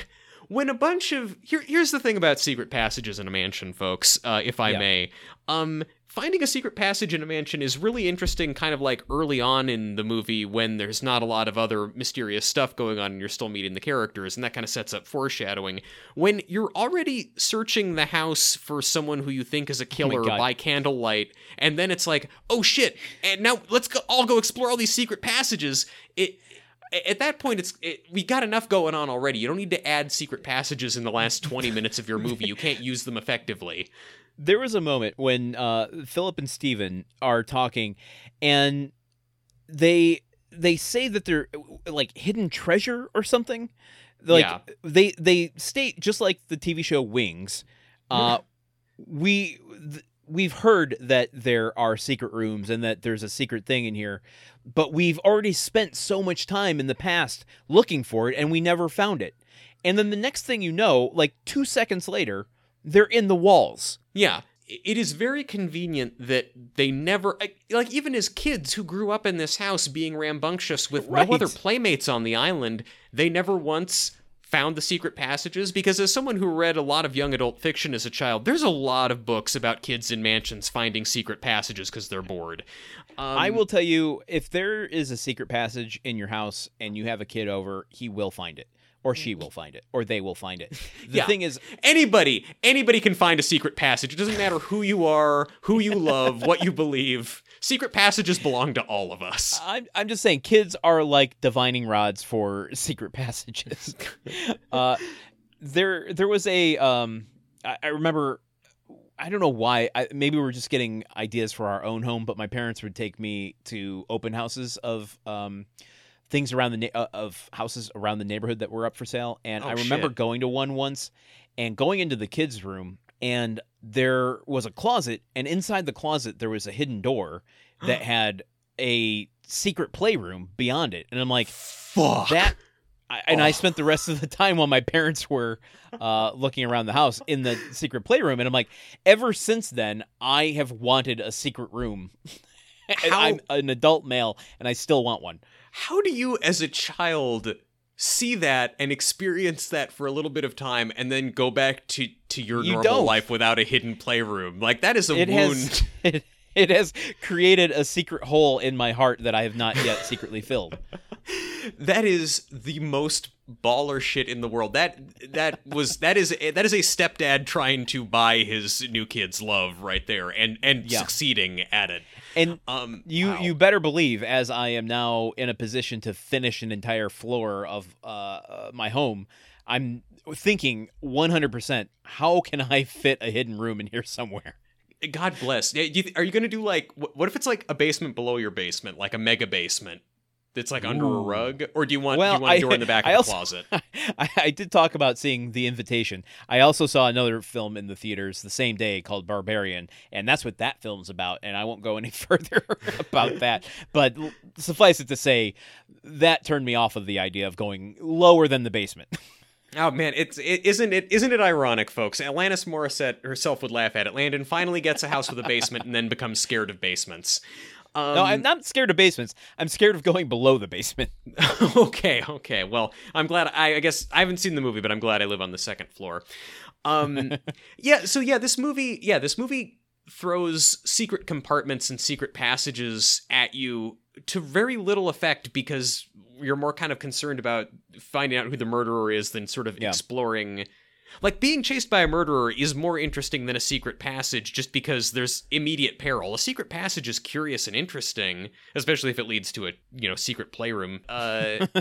When a bunch of here, here's the thing about secret passages in a mansion, folks. Uh, if I Yeah. may, um, finding a secret passage in a mansion is really interesting. Kind of like early on in the movie when there's not a lot of other mysterious stuff going on, and you're still meeting the characters, and that kind of sets up foreshadowing. When you're already searching the house for someone who you think is a killer God. by candlelight, and then it's like, oh shit, and now let's go, all go explore all these secret passages. It at that point, it's it, we got enough going on already. You don't need to add secret passages in the last twenty [laughs] minutes of your movie. You can't use them effectively. There was a moment when uh, Philip and Stephen are talking, and they they say that they're like hidden treasure or something. Like Yeah. they they state just like the TV show Wings. Uh, we th- we've heard that there are secret rooms and that there's a secret thing in here, but we've already spent so much time in the past looking for it and we never found it. And then the next thing you know, like two seconds later, they're in the walls. Yeah. It is very convenient that they never, like, even as kids who grew up in this house being rambunctious with Right. no other playmates on the island, they never once found the secret passages. Because as someone who read a lot of young adult fiction as a child, there's a lot of books about kids in mansions finding secret passages because they're bored. Um, I will tell you if there is a secret passage in your house and you have a kid over, he will find it. Or she will find it. Or they will find it. [laughs] The Yeah. thing is, anybody anybody can find a secret passage it doesn't matter who you are who you love what you believe secret passages belong to all of us [laughs] I'm, I'm just saying kids are like divining rods for [laughs] secret passages. [laughs] uh, there there was a um I, I remember I don't know why I, maybe we were just getting ideas for our own home, but my parents would take me to open houses of um things around the na- uh, of houses around the neighborhood that were up for sale, and Oh, I remember shit. going to one once and going into the kids' room, and there was a closet, and inside the closet there was a hidden door [gasps] that had a secret playroom beyond it, and I'm like, fuck that. I, and I Oh. spent the rest of the time while my parents were uh, looking around the house in the secret playroom, and I'm like, ever since then, I have wanted a secret room. [laughs] How- I'm an adult male, and I still want one. how do you as a child see that and experience that for a little bit of time and then go back to to your You normal don't. life without a hidden playroom like that is a it wound has [laughs] it, it has created a secret hole in my heart that I have not yet secretly filled. [laughs] that is the most baller shit in the world. That that was that is that is a stepdad trying to buy his new kid's love right there and and Yeah. succeeding at it. And Um you wow. you better believe, as I am now in a position to finish an entire floor of uh, uh, my home, I'm thinking 100%. How can I fit a hidden room in here somewhere? God bless. Are you going to do like what if it's like a basement below your basement, like a mega basement that's like under a rug, or do you want Well, do you want I- a door in the back [laughs] I of also- the closet? [laughs] I, I did talk about seeing The Invitation. I also saw another film in the theaters the same day called Barbarian, and that's what that film's about. And I won't go any [laughs] further about that. But suffice it to say, that turned me off of the idea of going lower than the basement. Oh man, it's it isn't it isn't it ironic, folks? Alanis Morissette herself would laugh at it. Landon finally gets a house with a basement and then becomes scared of basements. Um, no, I'm not scared of basements. I'm scared of going below the basement. [laughs] okay, okay. Well, I'm glad. I, I guess I haven't seen the movie, but I'm glad I live on the second floor. Um, [laughs] yeah. So yeah, this movie. Yeah, this movie throws secret compartments and secret passages at you to very little effect because you're more kind of concerned about finding out who the murderer is than sort of Yeah. exploring. Like being chased by a murderer is more interesting than a secret passage just because there's immediate peril. A secret passage is curious and interesting, especially if it leads to a, you know, secret playroom. Uh [laughs]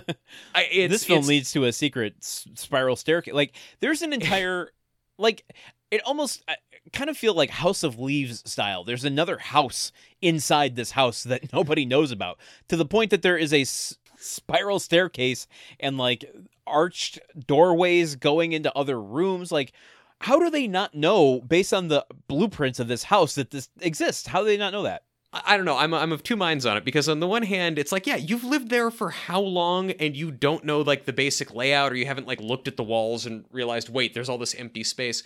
I, it's, this film leads to a secret s- spiral staircase. Like there's an entire, [laughs] like it almost I kind of feel like House of Leaves style. There's another house inside this house that [laughs] nobody knows about, to the point that there is a s- spiral staircase and like arched doorways going into other rooms. Like, how do they not know based on the blueprints of this house that this exists? How do they not know that? I don't know. I'm I'm of two minds on it because on the one hand, it's like, yeah, you've lived there for how long and you don't know like the basic layout or you haven't like looked at the walls and realized, wait, there's all this empty space.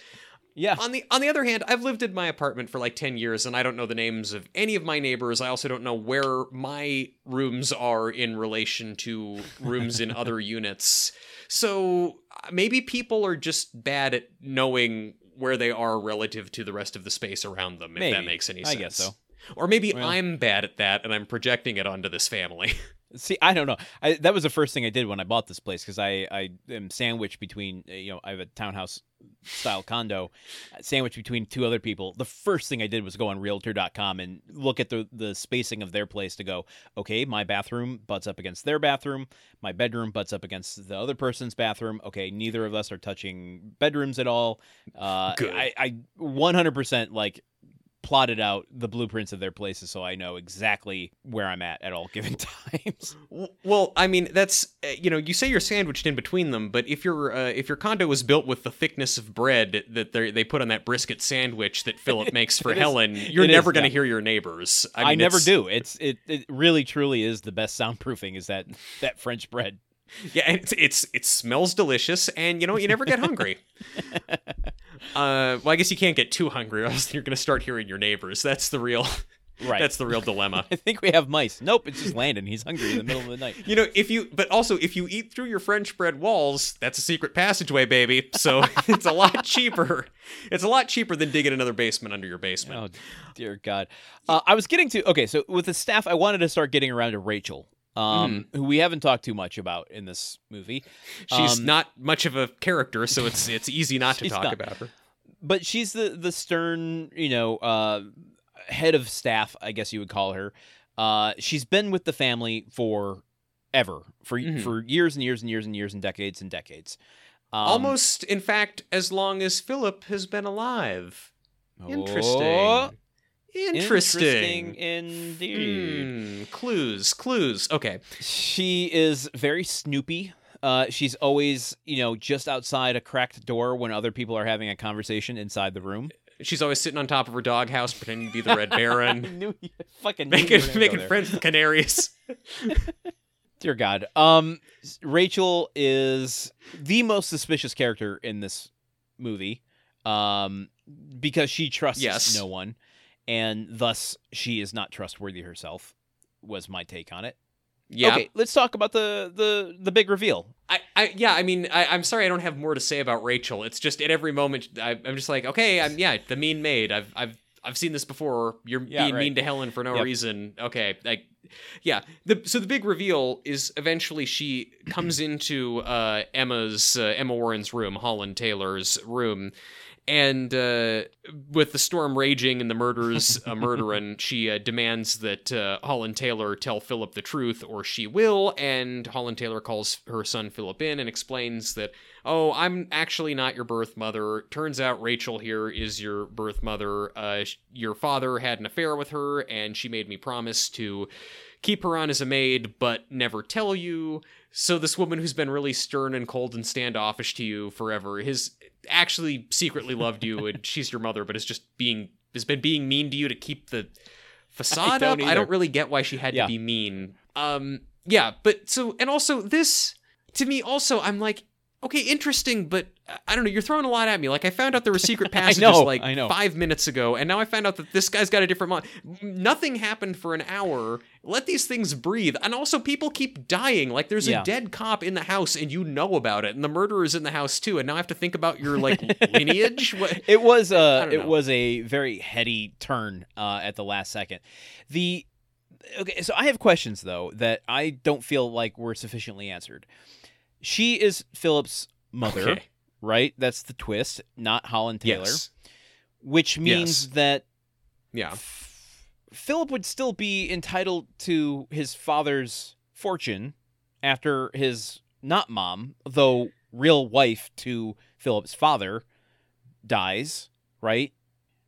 Yeah. On the on the other hand, I've lived in my apartment for like 10 years and I don't know the names of any of my neighbors. I also don't know where my rooms are in relation to rooms in [laughs] other units. So uh, maybe people are just bad at knowing where they are relative to the rest of the space around them if that makes any sense. I guess so. Or maybe Well. I'm bad at that and I'm projecting it onto this family. [laughs] See, I don't know. I, that was the first thing I did when I bought this place because I, I am sandwiched between, uh, you know, I have a townhouse style condo, uh, sandwiched between two other people. The first thing I did was go on Realtor.com and look at the the spacing of their place to go. Okay, my bathroom butts up against their bathroom. My bedroom butts up against the other person's bathroom. Okay, neither of us are touching bedrooms at all. Uh, Good. I, I 100% like plotted out the blueprints of their places so I know exactly where I'm at at all given [laughs] times. Well, I mean, that's uh, you know, you say you're sandwiched in between them, but if your uh, if your condo was built with the thickness of bread that they they put on that brisket sandwich that Philip [laughs] makes for It is- Helen, you're never going to hear your neighbors. I, I, never do. It's it, it really truly is the best soundproofing is that that French bread. Yeah, and it's, it's it smells delicious, and you know you never get hungry. [laughs] uh, well, I guess you can't get too hungry, or else you're going to start hearing your neighbors. That's the real. [laughs] Right. That's the real dilemma. [laughs] I think we have mice. Nope, it's just Landon. He's hungry in the middle of the night. [laughs] You know, if you, but also if you eat through your French bread walls, that's a secret passageway, baby. So it's a lot cheaper. It's a lot cheaper than digging another basement under your basement. Oh dear God. Uh, I was getting to okay. So with the staff, I wanted to start getting around to Rachel, um, who we haven't talked too much about in this movie. She's Um, not much of a character, so it's it's easy not to [laughs] talk not. about her. but she's the the stern, you know, uh, head of staff, I guess you would call her. Uh, she's been with the family for ever, for Mhm. for years and years and years and years and decades and decades. Um, Almost, in fact, as long as Philip has been alive. Interesting. Oh, Interesting. interesting indeed. Hmm, clues, clues. Okay. She is very snoopy. Uh, she's always, you know, just outside a cracked door when other people are having a conversation inside the room. She's always sitting on top of her doghouse, pretending to be the Red [laughs] Baron, knew you fucking knew you making gonna making friends with canaries. [laughs] Dear God. Um, Rachel is the most suspicious character in this movie, um, because she trusts Yes. no one, and thus she is not trustworthy herself. Was my take on it. Yeah. Okay, let's talk about the the the big reveal. I, I, yeah, I mean, I, I'm sorry, I don't have more to say about Rachel. It's just at every moment, I, I'm just like, okay, I'm, yeah, the mean maid. I've, I've, I've seen this before. You're Yeah, being right. mean to Helen for no Yep. reason. Okay, like, yeah. The so the big reveal is eventually she comes into uh, Emma's uh, Emma Warren's room, Holland Taylor's room. And uh, with the storm raging and the murders uh, [laughs] murdering, she uh, demands that uh, Holland Taylor tell Philip the truth, or she will. And Holland Taylor calls her son Philip in and explains that, oh, I'm actually not your birth mother. Turns out Rachel here is your birth mother. Uh, sh- your father had an affair with her, and she made me promise to keep her on as a maid, but never tell you. So this woman who's been really stern and cold and standoffish to you forever has actually secretly loved you, and [laughs] she's your mother, but is just being has been being mean to you to keep the facade don't up. I don't really get why she had Yeah. to be mean. Um, yeah, but so and also this to me also I'm like. Okay, interesting, but I don't know. You're throwing a lot at me. Like I found out there were secret [laughs] passages know, like five minutes ago, and now I found out that this guy's got a different mind. Nothing happened for an hour. Let these things breathe. And also, people keep dying. Like there's Yeah. a dead cop in the house, and you know about it, and the murderer's in the house too. And now I have to think about your like [laughs] lineage. What? It was uh it was a very heady turn uh, at the last second. The okay, so I have questions though that I don't feel like were sufficiently answered. She is Philip's mother, Okay. Right? That's the twist, not Holland Taylor, Yes. which means Yes. that Yeah. Philip would still be entitled to his father's fortune after his not mom, though real wife to Philip's father dies, right?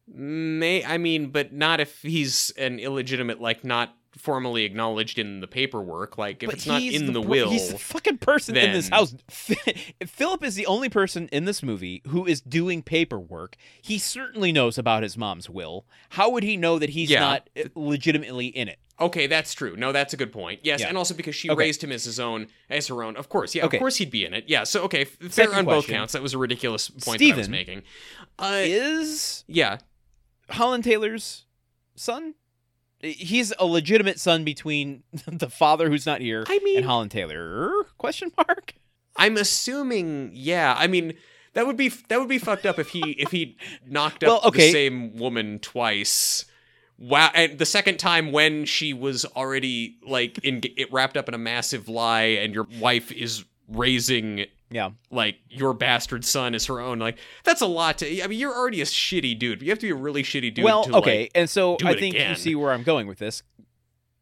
May I mean, but not if he's an illegitimate, like not formally acknowledged in the paperwork. Like if But it's not in the, per- will. He's the fucking person in this house. [laughs] Philip is the only person in this movie who is doing paperwork. He certainly knows about his mom's will. How would he know that he's Yeah. not uh, legitimately in it? Okay, that's true. No, that's a good point. Yes, Yeah. and also because she Okay. raised him as his own, as her own. Of course, yeah, Okay. of course he'd be in it. Yeah. So okay, fair Second on both counts. That was a ridiculous point that I was making. Uh, Is yeah. Holland Taylor's son? He's a legitimate son between [laughs] the father who's not here I mean- and Holland Taylor? Question mark. I'm assuming. Yeah. I mean, that would be that would be fucked up if he if he [laughs] knocked up Well, okay. the same woman twice. Wow, and the second time when she was already like in it wrapped up in a massive lie, and your wife is raising Yeah. like your bastard son is her own. Like that's a lot to. I mean, you're already a shitty dude. But you have to be a really shitty dude. well, to, okay, like- and so I think you see where I'm going with this.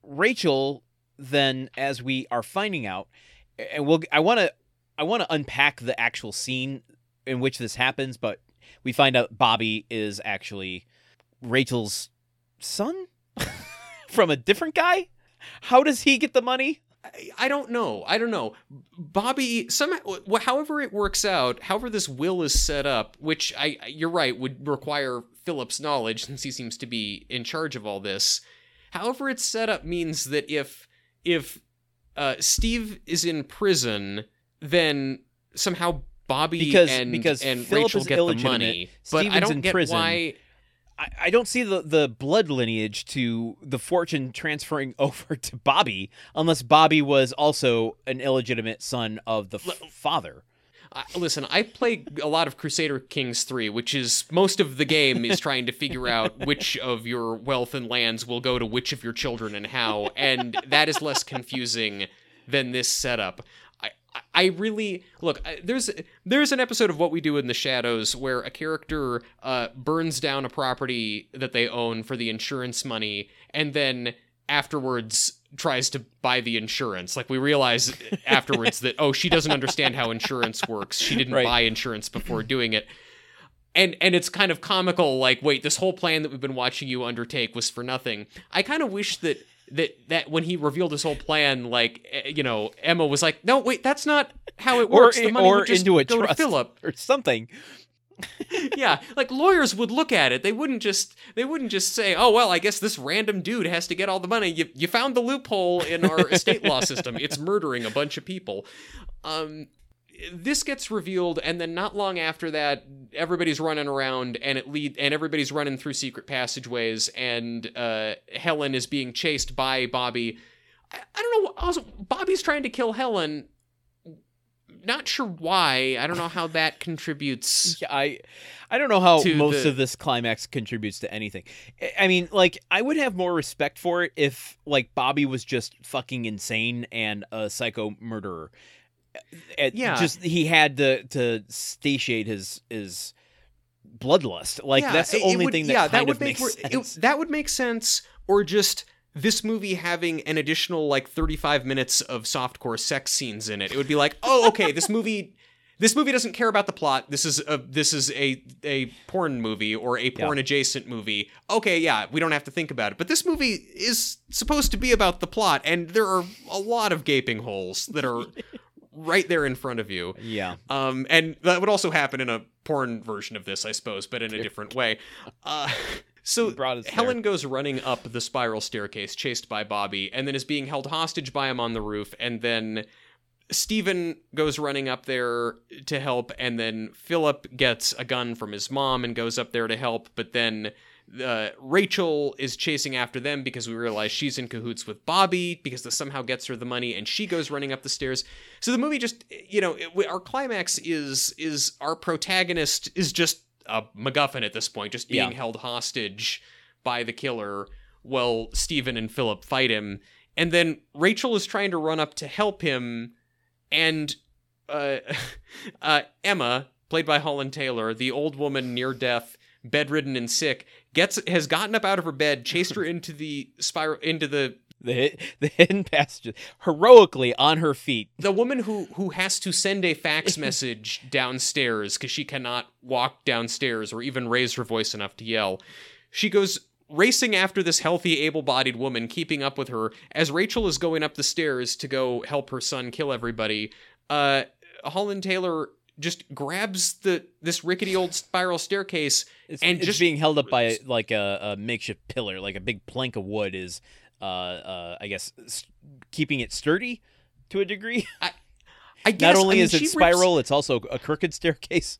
Rachel, then, as we are finding out, and we'll, I want to, I want to unpack the actual scene in which this happens, but we find out Bobby is actually Rachel's son [laughs] from a different guy. How does he get the money? I, don't know. I don't know. Bobby, somehow, however it works out, however this will is set up, which I, you're right, would require Philip's knowledge since he seems to be in charge of all this. However it's set up means that if if uh, Steve is in prison, then somehow Bobby Because- and because and Philip Rachel is get the money. But I don't in get prison. why. I, I don't see the, the blood lineage to the fortune transferring [laughs] over to Bobby unless Bobby was also an illegitimate son of the f- father. I, listen, I play a lot of Crusader Kings 3, which is most of the game is trying to figure out which of your wealth and lands will go to which of your children and how, and that is less confusing than this setup. I, really look. There's there's an episode of What We Do in the Shadows where a character uh, burns down a property that they own for the insurance money, and then afterwards tries to buy the insurance. Like we realize [laughs] afterwards that oh, she doesn't understand how insurance works. She didn't Right. buy insurance before doing it. And and it's kind of comical like wait, this whole plan that we've been watching you undertake was for nothing. I kind of wish that that that when he revealed his whole plan like eh, you know, Emma was like, "No, wait, that's not how it Or, works. the money or would just into a go trust to Philip." [laughs] or something. [laughs] yeah, like lawyers would look at it. They wouldn't just they wouldn't just say, "Oh well, I guess this random dude has to get all the money." You you found the loophole in our [laughs] estate law system. It's murdering a bunch of people. Um this gets revealed and then not long after that everybody's running around and it lead and everybody's running through secret passageways and uh Helen is being chased by Bobby. I, I don't know also Bobby's trying to kill Helen. Not sure why. I don't know how that [laughs] contributes. Yeah, I I don't know how most the- of this climax contributes to anything. I- I mean, like I would have more respect for it if like Bobby was just fucking insane and a psycho murderer. It- Yeah. just he had to to satiate his his bloodlust. Like Yeah, that's the it- it only would- thing that yeah, kind that of would make makes it- sense. that would make sense, or just this movie having an additional like 35 minutes of softcore sex scenes in it. It would be like, oh, okay, this movie. [laughs] This movie doesn't care about the plot. This is a this is a a porn movie or a porn adjacent movie. Okay, yeah, we don't have to think about it. But this movie is supposed to be about the plot, and there are a lot of gaping holes that are [laughs] right there in front of you. yeah. Um, and that would also happen in a porn version of this, I suppose, but in a different way. Uh, [laughs] so Helen goes running up the spiral staircase, chased by Bobby, and then is being held hostage by him on the roof. And then Stephen goes running up there to help, and then Philip gets a gun from his mom and goes up there to help. But then uh, Rachel is chasing after them because we realize she's in cahoots with Bobby because this somehow gets her the money, and she goes running up the stairs. So the movie just, you know, it, our climax is is our protagonist is just a MacGuffin at this point, just being Yeah. held hostage by the killer while Stephen and Philip fight him, and then Rachel is trying to run up to help him, and uh, [laughs] uh, Emma, played by Holland Taylor, the old woman near death, bedridden and sick, gets has gotten up out of her bed, chased her into the spiral into the The hit, the hidden passages heroically on her feet. the woman who who has to send a fax [laughs] message downstairs because she cannot walk downstairs or even raise her voice enough to yell. She goes racing after this healthy, able-bodied woman, keeping up with her as Rachel is going up the stairs to go help her son kill everybody. Uh, Holland Taylor just grabs the this rickety old spiral staircase It's, and it's just being held up by like a, a makeshift pillar, like a big plank of wood is uh, uh, I guess, s- keeping it sturdy to a degree. [laughs] I guess Not only I mean, is it she rips- spiral, it's also a crooked staircase.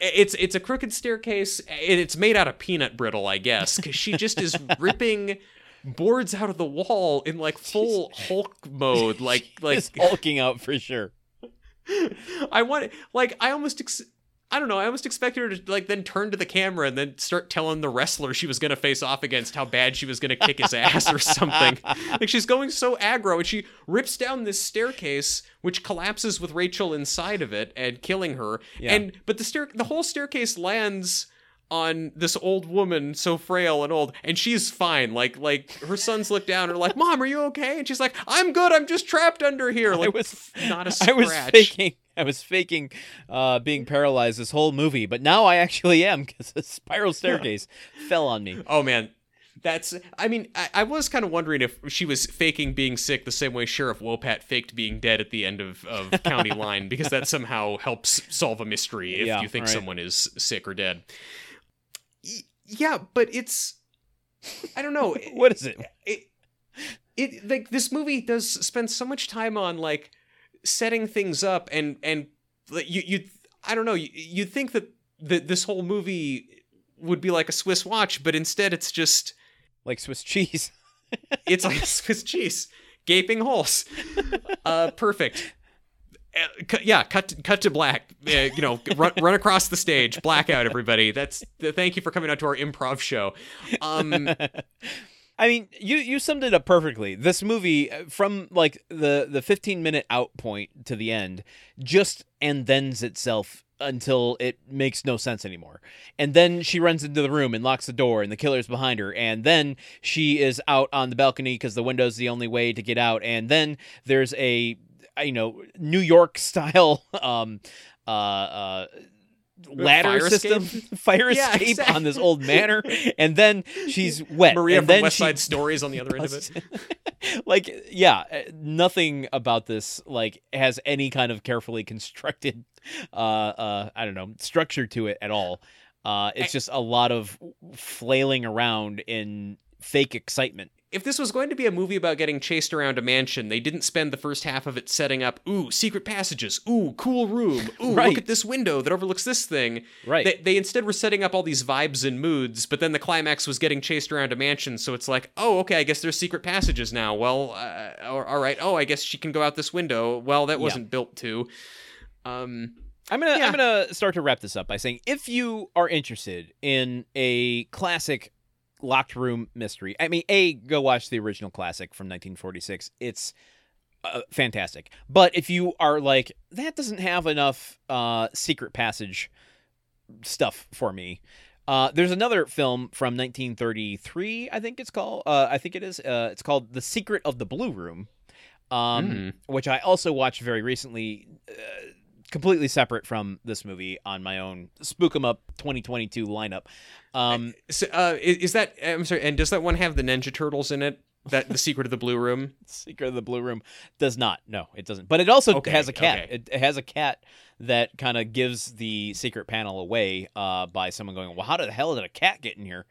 it's it's a crooked staircase and it's made out of peanut brittle i guess because she just is [laughs] ripping boards out of the wall in like full hulk mode like [laughs] like hulking out for sure. [laughs] i want like i almost ex- i don't know i almost expected her to like then turn to the camera and then start telling the wrestler she was going to face off against how bad she was going to kick his ass or something [laughs] like she's going so aggro and she rips down this staircase which collapses with rachel inside of it and killing her Yeah. and but the stair the whole staircase lands on this old woman so frail and old and she's fine like like her sons look down and are like mom are you okay and she's like i'm good i'm just trapped under here like I was not a scratch [laughs] i was faking. I was faking uh, being paralyzed this whole movie, but now I actually am [laughs] because the spiral staircase fell on me. Oh man, that's. I mean, I, I was kind of wondering if she was faking being sick the same way Sheriff Wopat faked being dead at the end of, of [laughs] County Line, because that somehow helps solve a mystery if Yeah, you think right. someone is sick or dead. Yeah, but it's. I don't know. [laughs] What is it? it it like this movie does spend so much time on like setting things up and and like, you you I don't know you you think that that this whole movie would be like a Swiss watch but instead it's just Like Swiss cheese. it's like [laughs] Swiss cheese gaping holes uh perfect yeah cut to, cut to black uh, you know [laughs] run, run across the stage blackout everybody that's thank you for coming out to our improv show um [laughs] I mean, you you summed it up perfectly. This movie, uh, from like the the 15 minute out point to the end, just and thens itself until it makes no sense anymore. And then she runs into the room and locks the door, and the killer's behind her. And then she is out on the balcony because the window's the only way to get out. And then there's a you know New York style [laughs] um uh uh ladder Fire system escape? [laughs] fire Yeah, escape exactly. on this old manor and then she's [laughs] wet Maria and from West Side Stories on the other end of it like yeah uh, nothing about this like has any kind of carefully constructed uh uh i don't know structure to it at all uh it's just a lot of flailing around in fake excitement if this was going to be a movie about getting chased around a mansion, they didn't spend the first half of it setting up, ooh, secret passages, ooh, cool room, [laughs] ooh, Right. look at this window that overlooks this thing. Right. They, they instead were setting up all these vibes and moods, but then the climax was getting chased around a mansion, so it's like, oh, okay, I guess there's secret passages now. Well, uh, all right. Oh, I guess she can go out this window. Well, that wasn't built to. Um, I'm gonna Yeah. I'm gonna start to wrap this up by saying if you are interested in a classic locked room mystery, I mean, a go watch the original classic from 1946. It's uh, fantastic. But if you are like that doesn't have enough uh, secret passage stuff for me. Uh, there's another film from 1933, I think it's called. Uh, I think it is. Uh, it's called The Secret of the Blue Room, um, Mm. which I also watched very recently. Uh, completely separate from this movie on my own spook 'em up 2022 lineup um so, uh, is, is that, I'm sorry, and does that one have the Ninja Turtles in it? That The Secret of the Blue Room? [laughs] secret of the blue room does not no it doesn't but it also Okay, has a cat okay. it, it has a cat that kind of gives the secret panel away uh by someone going well how the hell did a cat get in here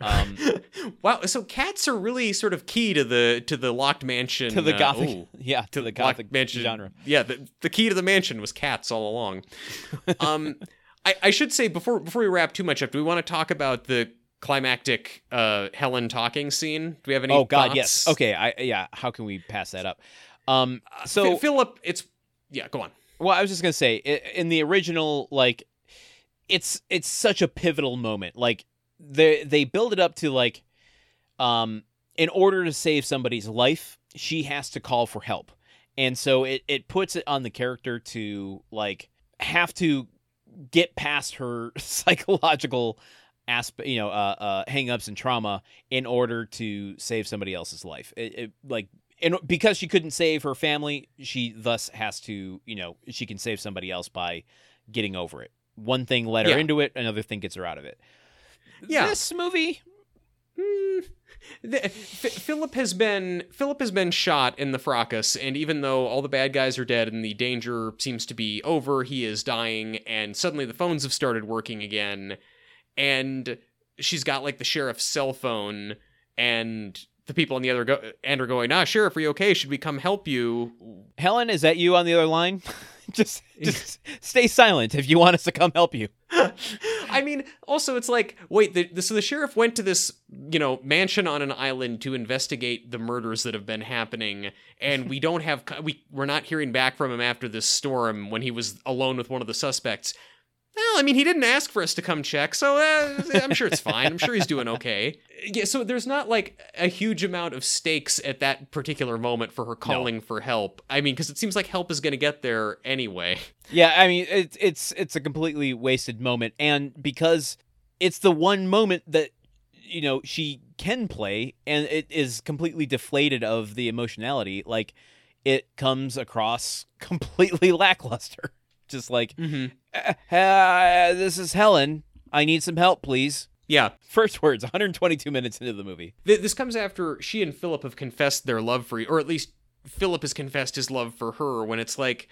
um [laughs] Wow, so cats are really sort of key to the to the locked mansion to the uh, gothic ooh, [laughs] yeah to, the locked gothic mansion genre Yeah, the, the key to the mansion was cats all along. [laughs] um, I, I should say before before we wrap too much up, do we want to talk about the climactic uh, Helen talking scene? Do we have any? oh god thoughts? yes okay i yeah how can we pass that up um Phi- so Philip, it's yeah. Go on. Well, I was just gonna say, in the original, like, it's it's such a pivotal moment. Like, they they build it up to like, um, in order to save somebody's life, she has to call for help, and so it it puts it on the character to like have to get past her [laughs] psychological aspect, you know, uh, uh, hang-ups and trauma in order to save somebody else's life. It, it like and because she couldn't save her family, she thus has to, you know, she can save somebody else by getting over it. One thing led her Yeah. into it, another thing gets her out of it. Yeah. This movie, Hmm. The- F- Philip has been Philip has been shot in the fracas, and even though all the bad guys are dead and the danger seems to be over, he is dying, and suddenly the phones have started working again, and she's got like the sheriff's cell phone, and the people on the other go- end are going, "Ah, sheriff, are you okay? Should we come help you?" Helen, is that you on the other line? [laughs] [laughs] just just stay silent if you want us to come help you. [laughs] I mean, also it's like, wait, the, the, so the sheriff went to this, you know, mansion on an island to investigate the murders that have been happening, and we don't have we we're not hearing back from him after this storm when he was alone with one of the suspects. Well, I mean, he didn't ask for us to come check, so uh, I'm sure it's fine. I'm sure he's doing okay. [laughs] Yeah, so there's not like a huge amount of stakes at that particular moment for her calling for help. I mean, because it seems like help is going to get there anyway. [laughs] Yeah, I mean it's it's it's a completely wasted moment, and because it's the one moment that you know she can play, and it is completely deflated of the emotionality. Like it comes across [laughs] completely lackluster. Just like, Mm-hmm. "Uh, this is Helen. I need some help, please. Yeah, First words, 122 minutes into the movie. Th- this comes after she and Philip have confessed their love for you, or at least Philip has confessed his love for her. When it's like,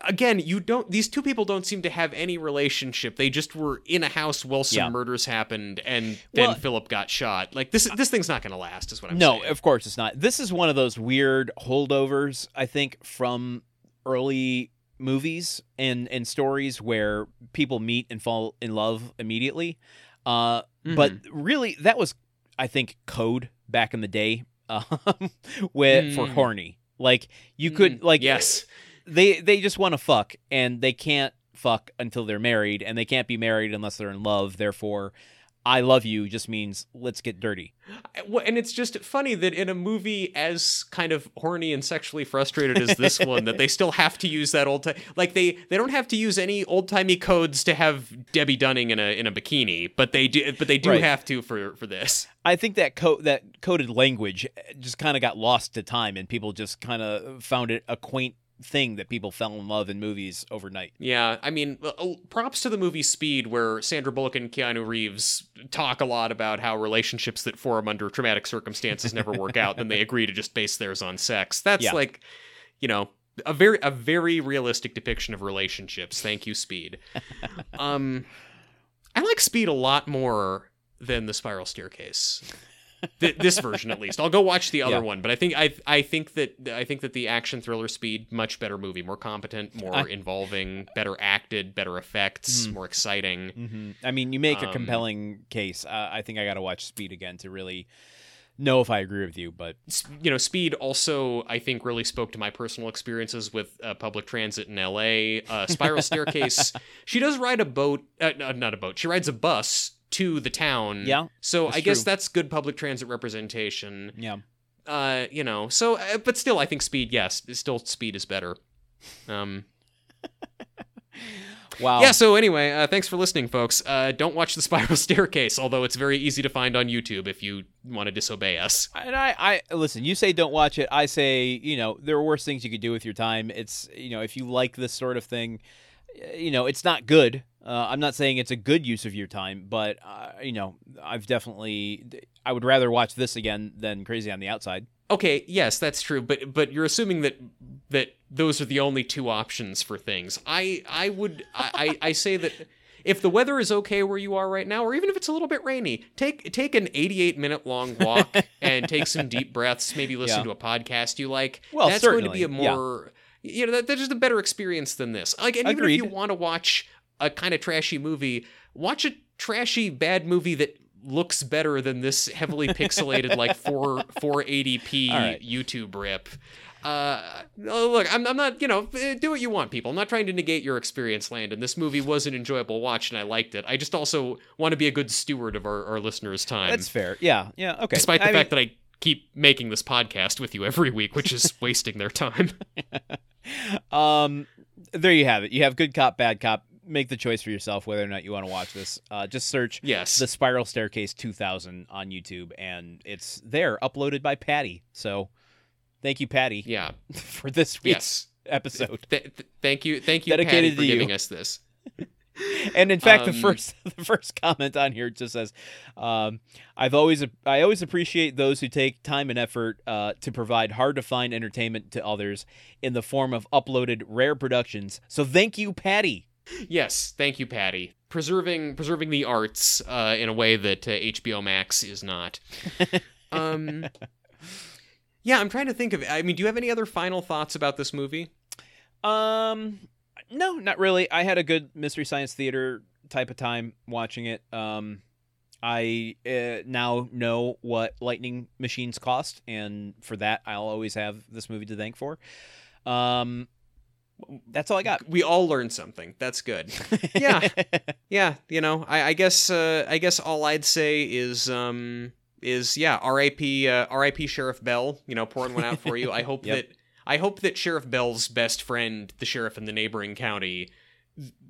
again, you don't. These two people don't seem to have any relationship. They just were in a house while some Yeah. murders happened, and then Well- Philip got shot. Like this, this thing's not going to last. Is what I'm no, saying. No, of course it's not. This is one of those weird holdovers, I think, from early movies and and stories where people meet and fall in love immediately. Uh, But really, that was, I think, code back in the day, [laughs] um, with for Mm. horny. Like you could like yes, they they just want to fuck and they can't fuck until they're married and they can't be married unless they're in love. Therefore, I love you just means let's get dirty. And it's just funny that in a movie as kind of horny and sexually frustrated as this [laughs] one, that they still have to use that old time. Like they they don't have to use any old timey codes to have Debbe Dunning in a in a bikini, but they do. But they do Right. have to for for this. I think that co- that coded language just kind of got lost to time, and people just kind of found it a quaint thing that people fell in love in movies overnight. Yeah, I mean, uh, props to the movie Speed, where Sandra Bullock and Keanu Reeves talk a lot about how relationships that form under traumatic circumstances never work out, then they [laughs] agree to just base theirs on sex. That's Yeah. like, you know, a very a very realistic depiction of relationships. Thank you, Speed. [laughs] um, I like Speed a lot more than the Spiral Staircase. Th- this version, at least. I'll go watch the other Yeah. one, but I think I I think that I think that the action thriller Speed much better movie, more competent, more I- involving, better acted, better effects, more exciting. hmm I mean, you make a Um, compelling case. Uh, I think I got to watch Speed again to really know if I agree with you. But You know, Speed also I think really spoke to my personal experiences with uh, public transit in L.A. Uh, Spiral [laughs] Staircase. She does ride a boat, uh, no, not a boat. She rides a bus to the town. Yeah, So I guess true. that's good public transit representation. yeah, uh you know so uh, but still i think speed yes still speed is better um [laughs] wow. yeah so anyway uh thanks for listening folks uh don't watch the [laughs] spiral staircase although it's very easy to find on youtube if you want to disobey us And I, I listen. You say don't watch it. I say, you know, there are worse things you could do with your time. It's, you know, if you like this sort of thing, you know, it's not good. Uh, I'm not saying it's a good use of your time, but uh, you know, I've definitely, I would rather watch this again than Crazy on the Outside. okay yes that's true but but you're assuming that that those are the only two options for things i i would i i, I say that if the weather is okay where you are right now or even if it's a little bit rainy take take an 88 minute long walk [laughs] and take some deep breaths maybe listen Yeah. to a podcast you like Well, that's going to be a certainly, yeah. You know that, that's just a better experience than this. Like and even if you want to watch a kind of trashy movie watch a trashy bad movie that looks better than this heavily [laughs] pixelated like 4 480p All right. youtube rip. Uh oh, look I'm, I'm not you know eh, do what you want people. I'm not trying to negate your experience landon. This movie was an enjoyable watch and i liked it. I just also want to be a good steward of our, our listeners time. That's fair. Yeah, yeah, okay. despite the I fact that i keep making this podcast with you every week which is [laughs] wasting their time [laughs] um, there you have it. You have good cop, bad cop. Make the choice for yourself whether or not you want to watch this. Uh, just search yes the Spiral Staircase 2000 on YouTube, and it's there, uploaded by Patty. So, thank you, Patty, yeah [laughs] for this week's yes episode. Th- th- thank you thank you Dedicated Patty, for you. giving us this And in fact, the Um, first [laughs] the first comment on here just says, um, "I've always I always appreciate those who take time and effort uh, to provide hard to find entertainment to others in the form of uploaded rare productions. So thank you, Patty." Yes, thank you, Patty. Preserving preserving the arts uh, in a way that uh, HBO Max is not. [laughs] Um, yeah, I'm trying to think of. I mean, do you have any other final thoughts about this movie? Um, no, not really. I had a good mystery science theater type of time watching it. Um, I uh, now know what lightning machines cost, and for that, I'll always have this movie to thank for. Um, that's all I got. We all learned something. That's good. [laughs] Yeah. yeah, you know, I, I guess uh, I guess all I'd say is um is yeah, R.I.P. Uh, R.I.P. Sheriff Bell. You know, pouring one out for you. I hope [laughs] Yep. that I hope that Sheriff Bell's best friend, the sheriff in the neighboring county,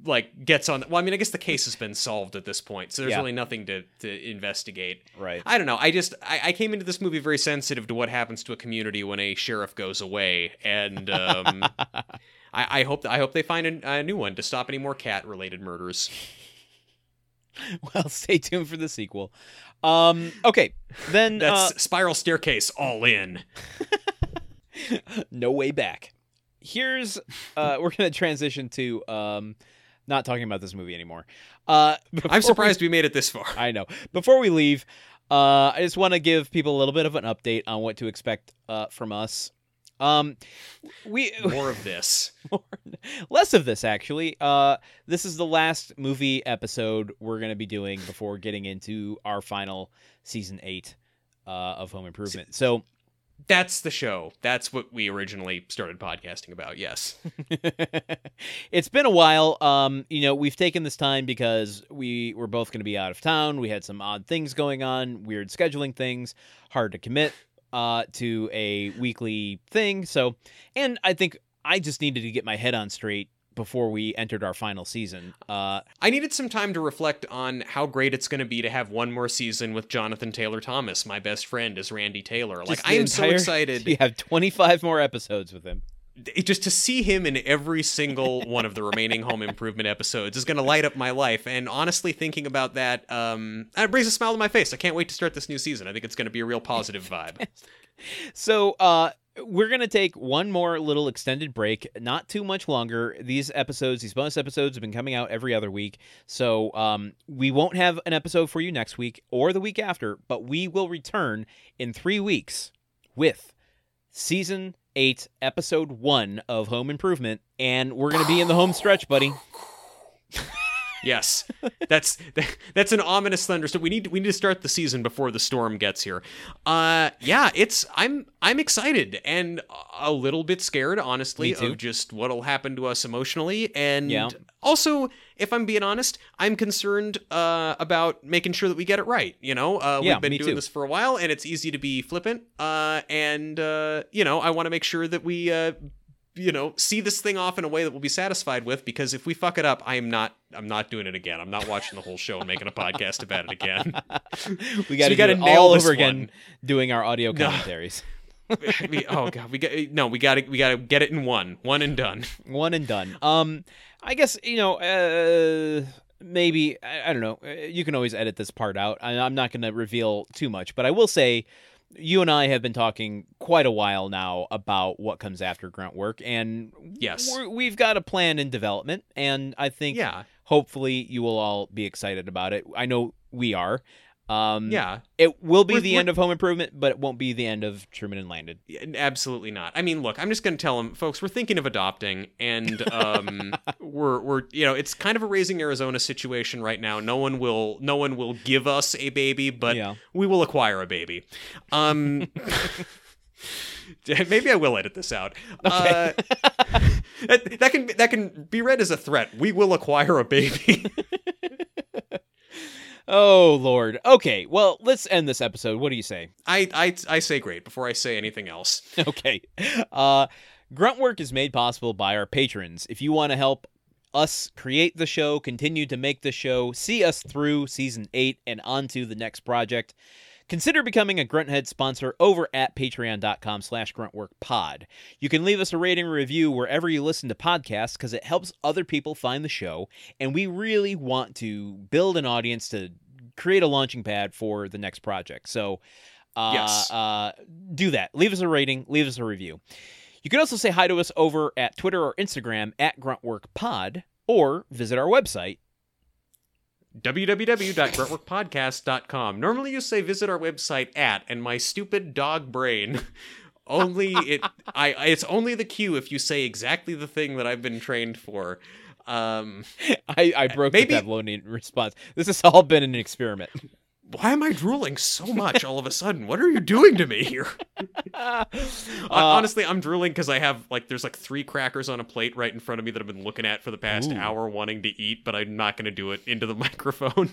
like gets on. Well, I mean, I guess the case has been solved at this point, so there's Yeah. really nothing to to investigate. right. I don't know. I just I, I came into this movie very sensitive to what happens to a community when a sheriff goes away, and um, [laughs] I, I hope I hope they find a, a new one to stop any more cat related murders. [laughs] well, stay tuned for the sequel. Um, okay, then That's uh, Spiral Staircase all in. [laughs] [laughs] no way back. Here's uh, [laughs] we're gonna transition to um, not talking about this movie anymore. Uh, I'm surprised we made it this far. I know. Before we leave, uh, I just want to give people a little bit of an update on what to expect uh, from us. Um, we [laughs] More of this. less of this actually. Uh, this is the last movie episode we're gonna be doing before getting into our final season eight uh, of Home Improvement. So That's the show. That's what we originally started podcasting about. Yes. [laughs] it's been a while. Um, you know, we've taken this time because we were both going to be out of town. We had some odd things going on, weird scheduling things, hard to commit uh, to a weekly thing. So, and I think I just needed to get my head on straight before we entered our final season. Uh, I needed some time to reflect on how great it's going to be to have one more season with Jonathan Taylor Thomas, my best friend, as Randy Taylor. Like I am so excited. [laughs] You have 25 more episodes with him. it- just to see him in every single [laughs] one of the remaining home improvement episodes is going to light up my life and honestly thinking about that um it brings a smile to my face i can't wait to start this new season i think it's going to be a real positive vibe [laughs] So, uh, we're going to take one more little extended break, not too much longer. These episodes, these bonus episodes, have been coming out every other week. So, um, we won't have an episode for you next week or the week after, but we will return in three weeks with season eight, episode one of Home Improvement. And we're going to be in the home stretch, buddy. Yes. That's [laughs] that's an ominous thunderstorm we need we need to start the season before the storm gets here. Uh yeah it's i'm i'm excited and a little bit scared honestly of just what'll happen to us emotionally. And Yeah. also if i'm being honest i'm concerned uh about making sure that we get it right you know? Uh Yeah, we've been doing too. this for a while and it's easy to be flippant uh and uh you know i want to make sure that we uh you know see this thing off in a way that we'll be satisfied with because if we fuck it up i am not i'm not doing it again i'm not watching the whole show and making a podcast about it again [laughs] We got to it nail all this over again one. doing our audio No. commentaries. we, oh god we got no we gotta we gotta get it in one one and done one and done. Um, I guess you know, uh, maybe I, I don't know. You can always edit this part out. I, I'm not going to reveal too much, but I will say, you and I have been talking quite a while now about what comes after grunt work, and Yes. we're, we've got a plan in development, and I think yeah hopefully you will all be excited about it. I know we are. Um, yeah it will be We're- the we're- end of Home Improvement, but it won't be the end of Truman and Landon. Absolutely not. I mean, look, I'm just going to tell them, folks, we're thinking of adopting, and [laughs] um, we're we're you know, it's kind of a raising Arizona situation right now. No one will no one will give us a baby, but Yeah. we will acquire a baby. Um, [laughs] [laughs] maybe I will edit this out. Uh, that, that can that can be read as a threat. We will acquire a baby. Oh Lord. Okay, well let's end this episode. What do you say? I, I I say great before I say anything else. [laughs] okay. Uh, Grunt Work is made possible by our patrons. If you want to help us create the show, continue to make the show, see us through season eight and onto the next project, consider becoming a Grunthead sponsor over at patreon.com slash gruntworkpod. You can leave us a rating or review wherever you listen to podcasts because it helps other people find the show, and we really want to build an audience to create a launching pad for the next project. So uh, Yes. uh, do that. Leave us a rating, leave us a review. You can also say hi to us over at Twitter or Instagram at GruntworkPod, or visit our website. www.gruntworkpodcast.com. Normally you say visit our website at, and my stupid dog brain [laughs] only it I it's only the cue if you say exactly the thing that I've been trained for. Um, [laughs] I, I broke Maybe- the Pavlovian response. This has all been an experiment. Why am I drooling so much all of a sudden? What are you doing to me here? [laughs] Uh, Honestly, I'm drooling because I have like there's like three crackers on a plate right in front of me that I've been looking at for the past Ooh. hour, wanting to eat, but I'm not going to do it into the [laughs] microphone.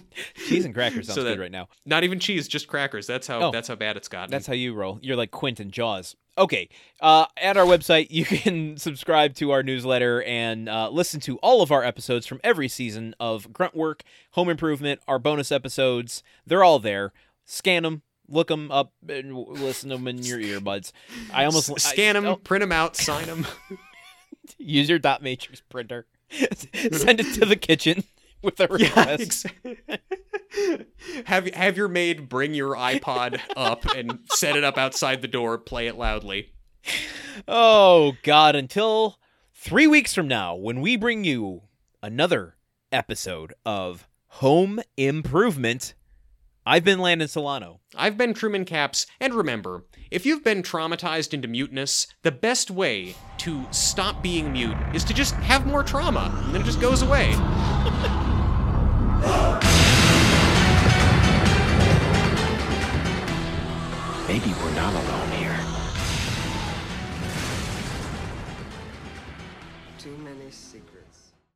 cheese and crackers [laughs] sounds So that- good right now. Not even cheese, just crackers. That's how Oh. that's how bad it's gotten. That's how you roll. You're like Quentin Jaws. Okay. Uh, at our website, you [laughs] can subscribe to our newsletter and uh, listen to all of our episodes from every season of Grunt Work, Home Improvement, our bonus episodes. They're all there. Scan them, look them up, and listen to them in your [laughs] earbuds. I almost S- scan I- them, oh, print them out, sign them. [laughs] use your dot matrix printer. Send it to the kitchen with a Yeah, request. [laughs] have have your maid bring your iPod up and set it up outside the door. Play it loudly. Oh God! Until three weeks from now, when we bring you another episode of Home Improvement, I've been Landon Solano. I've been Truman Capps, and remember, if you've been traumatized into muteness, the best way to stop being mute is to just have more trauma, and then it just goes away. [laughs] Maybe we're not alone.